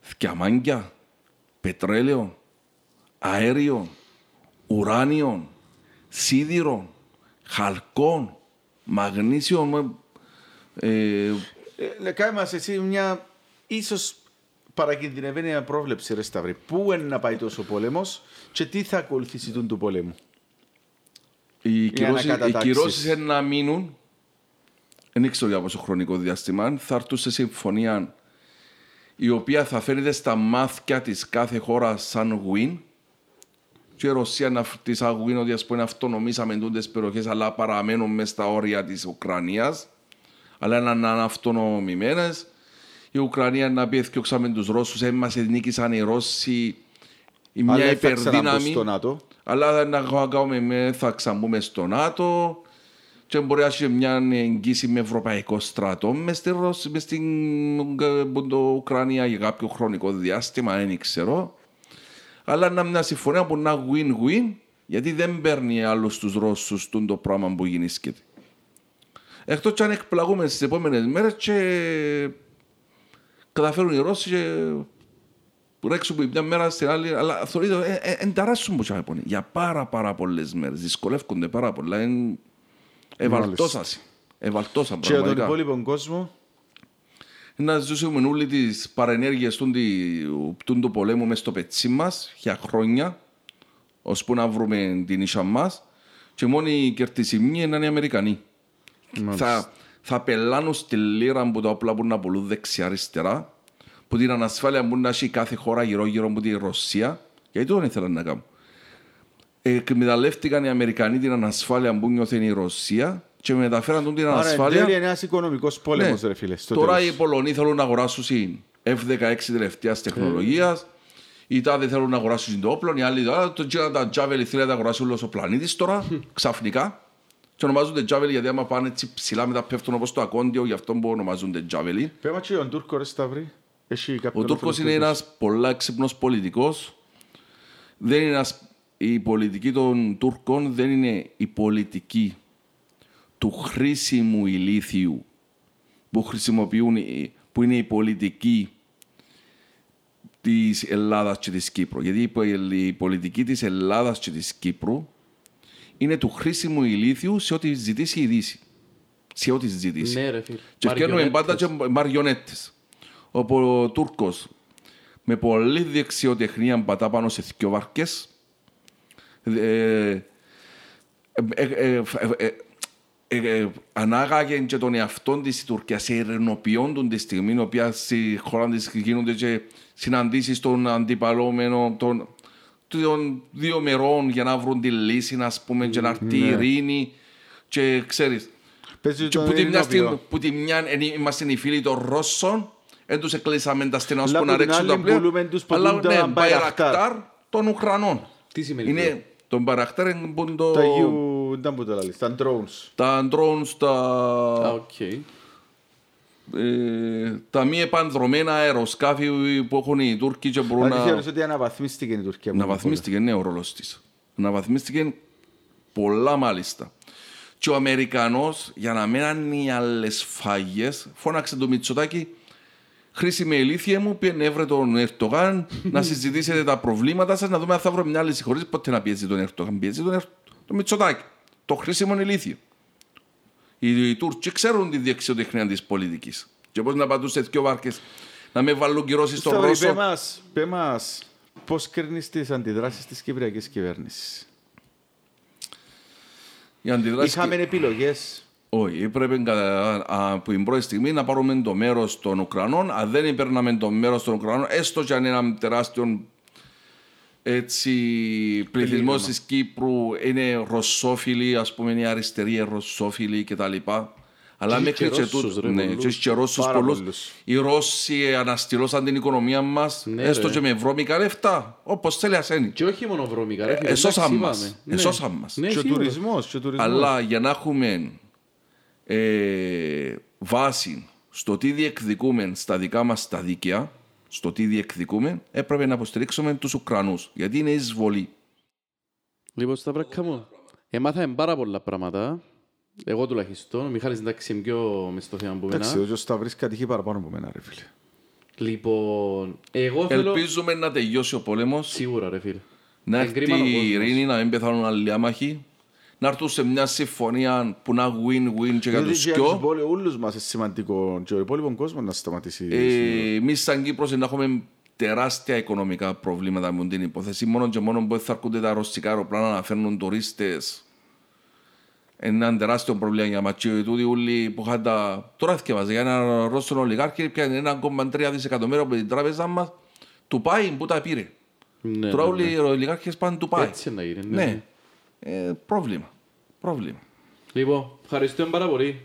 θκιαμάνκια, πετρέλαιο, αέριο, ουράνιο, σίδηρο, χαλκόν, μαγνήσιο, ε, Ε, λε, Κάνε μας εσύ μια ίσως παρακινδυνευμένη απρόβλεψη ρε Σταύρη. Πού είναι να πάει τόσο πόλεμος και τι θα ακολουθήσει τον του πολέμου; Οι κυρώσεις, οι ανακατατάξεις. κυρώσεις είναι να μείνουν, δεν ξέρω για πόσο χρονικό διάστημα, θα έρθουν σε συμφωνία η οποία θα φέρνεται στα μάθηκια της κάθε χώρας σαν win και η Ρωσία να της σαν win ότι ας πούμε αυτονομήσαμε τούτες περιοχές αλλά παραμένουν μες στα όρια της Ουκρανίας αλλά να είναι αυτονομημένες η Ουκρανία να πει έφτιαξαμε τους Ρώσους, έμμασε νίκησαν οι Ρώσοι η μια Αλλά δεν θα ξαναμπούν υπερδύναμη στο ΝΑΤΟ. αλλά να κάνουμε, με- θα ξαμπούμε στο ΝΑΤΟ και μπορεί να έχει μια εγγύηση με ευρωπαϊκό στρατό μες στη Ρωσ- μες στην ε, που το Ουκρανία για κάποιο χρονικό διάστημα, δεν ξέρω. Αλλά να μια συμφωνία που να win-win, γιατί δεν παίρνει άλλους τους Ρώσους τούν το πράγμα που γεννήσκεται. Εκτός και αν εκπλαγούμε στις επόμενες μέρες και καταφέρουν οι Ρώσοι και ρέξουν που μια μέρα στην άλλη, αλλά θεωρείται ε, ενταράσσουν που τσάμε πονεί. Για πάρα πάρα πολλές μέρες. Δυσκολεύκονται πάρα πολλά. Εν... Ευαλτώσας. Ευαλτώσαν Και για τον πραγματικά. υπόλοιπο κόσμο. Να ζήσουμε όλοι τις παρενέργειες του, του, του πολέμου μες στο πετσί μας για χρόνια, ώσπου να βρούμε την ίσα μας και μόνοι οι κερτισιμοί είναι οι Αμερικανοί. Θα, θα πελάνουν στη λίρα που τα όπλα που να πουλούν δεξιά-αριστερά, που την ανασφάλεια που να έχει κάθε χώρα γύρω-γύρω από τη Ρωσία, γιατί το δεν ήθελαν να κάνουν. Ε, εκμεταλλεύτηκαν οι Αμερικανοί την ανασφάλεια που νιώθει η Ρωσία και μεταφέραν τον την Άρα εν ανασφάλεια. τέλει είναι ένας οικονομικός πόλεμος Ναι. ρε φίλε. στο Τώρα τέλος. οι Πολωνοί θέλουν να αγοράσουν F-16 τελευταίας τεχνολογίας. Οι τάδε θέλουν να αγοράσουν το όπλο. Οι άλλοι τώρα το τζίρα τα Javelin θέλουν να τα αγοράσουν όλος ο πλανήτης τώρα, ξαφνικά. Και ονομάζονται Javelin γιατί άμα πάνε έτσι ψηλά μετά πέφτουν όπως το ακόντιο, γι' αυτό που ονομάζονται Javelin. Πες μας και τον Τούρκος ρε Σταύρη. Έχει κάποιον Ο Τούρκος φίλο είναι Τούρκος. ένας πολλά έξυπνος πολιτικός. Δεν είναι ένας... Η πολιτική των Τούρκων δεν είναι η πολιτική του χρήσιμου ηλίθιου που χρησιμοποιούν, οι- που είναι η πολιτική της Ελλάδας και της Κύπρου. Γιατί η πο- η πολιτική της Ελλάδας και της Κύπρου είναι του χρήσιμου ηλίθιου σε ό,τι ζητήσει η Δύση. Σε ό,τι ζητήσει. Ναι ρε φίλε. Και φτιάχνουμε πάντα και μαριονέτες. Όπου ο Τούρκος με πολλή δεξιοτεχνία πατά πάνω σε δυο βάρκες. Ε, ε, ε, ε, ε, ε, ε, ανάγαγε και τον εαυτό της η Τουρκία σε ειρηνοποιών τη στιγμή, η οποία στη χώρα της γίνονται και συναντήσεις των αντιπαλόμενων, των, των δύο μερών για να βρουν τη λύση, ας πούμε, και να έρθει η ειρήνη. Και ξέρεις, Παίζει Και τον που τη μια, Ειρηνόπιο. στην- που τη μια εν- είμαστε οι φίλοι των Ρώσων, δεν τους εκλείσαμε τα στενά ώσπου Αλλά να που την ρίξουν τα άλλη πλοία. πουλούμε τους Αλλά ποτούντα ναι, Μπαϊρακτάρ. Μπαϊρακτάρ των Ουκρανών. Τι σημαίνει Είναι τον Μπαϊρακτάρ είναι που είναι το... Τα γιου, δεν που το λαλείς, τα drones. Τα drones, Α, τα, οκ. ε, τα μη επανδρομένα αεροσκάφη που έχουν οι Τούρκοι και μπορούν Δηλαδή να... θεωρείς ότι αναβαθμίστηκε η Τουρκία. Να βαθμίστηκε ναι ο ρόλος της. Να βαθμίστηκε πολλά μάλιστα. Και ο Αμερικανός για να μην είναι άλλες φάγες φώναξε το Μητσοτάκι χρήσιμη ηλίθεια μου, πήγαινε έβρε τον Ερτογάν να συζητήσετε τα προβλήματα σας, να δούμε αν θα βρω μια λύση χωρίς ποτέ να πιέζει τον Ερτογάν. Πιέζει τον, Ερ... τον Μητσοτάκι. Το χρήσιμο ηλίθιο. Οι, οι Τούρκοι ξέρουν τη δεξιοτεχνία της πολιτικής. Και πώς να πατούν σε δύο βάρκες να με βάλουν κυρώσεις στον Σταύρη, Ρώσο. πέ μας, πέ μας, πώς κρίνεις τις αντιδράσεις της Κυπριακής κυβέρνησης; Οι αντιδράσεις Είχαμε επιλογές. Όχι, έπρεπε κατά, από την πρώτη στιγμή να πάρουμε το μέρος των Ουκρανών. Αν δεν παίρναμε το μέρος των Ουκρανών, έστω και αν ένα τεράστιο έτσι, πληθυσμό τη Κύπρου είναι ρωσόφιλοι, ας πούμε, είναι αριστεροί ρωσόφιλοι κτλ. Αλλά Και μέχρι και και Ρώσους, τούτο. ρε, Ναι, πολλούς. και έχει και Ρώσους Πάρα πολλούς. πολλούς. Οι Ρώσοι αναστηλώσαν την οικονομία μας, Ναι, έστω ρε. και με βρώμικα λεφτά. Όπως θέλει ασένει. Και όχι μόνο βρώμικα, ρε φίλε. Εσώσαν εντάξει, μας. είπαμε. Ναι. Εσώσαν μας. Ναι, Και ο σίγουρα. τουρισμός, και ο τουρισμός. Αλλά για να έχουμε ε, βάση στο τι διεκδικούμε στα δικά μας τα δίκαια, στο τι διεκδικούμε, έπρεπε να υποστηρίξουμε τους Ουκρανούς. Γιατί είναι εισβολή. Λοιπόν, Σταυράκα μου, έμαθαμε πάρα πολλά πράγματα. Εγώ τουλάχιστον, ο Μιχάλης εντάξει είναι πιο μες στο θέμα που Εντάξει, μένα. ο Σταύρης κατηχεί παραπάνω από μένα, ρε φίλε. Λοιπόν, εγώ θέλω... Ελπίζουμε να τελειώσει ο πόλεμος, Σίγουρα ρε φίλε. να Είναι έρθει κρίμα ο η κόσμος. ειρήνη, να μην πεθάνουν άλλοι άμαχοι, να έρθουν σε μια συμφωνία που να win-win και για Γιατί τους για τους δυο. πόλε- όλους μας είναι σημαντικό και ο υπόλοιπο κόσμος να σταματήσει. Ε, Εμείς, σαν Κύπρος, να έχουμε τεράστια οικονομικά προβλήματα με την υπόθεση. Μόνο και μόνο που θα έρχονται τα ρωσικά αεροπλάνα να φέρνουν τουρίστες. Είναι ένα τεράστιο πρόβλημα για μας. Και τούτοι όλοι που είχαν τα... Τώρα θυκευάζε για ένα Ρώσο ολιγάρχη πιάνε 1,3 δισεκατομμύρια από την τράπεζα μας. Του πάει που τα πήρε. Ναι, Τώρα ναι, όλοι οι ολιγάρχες πάνε του πάει. Έτσι να γίνει. Ναι. Ναι. Ε, πρόβλημα. Πρόβλημα. Λοιπόν, ευχαριστούμε πάρα πολύ.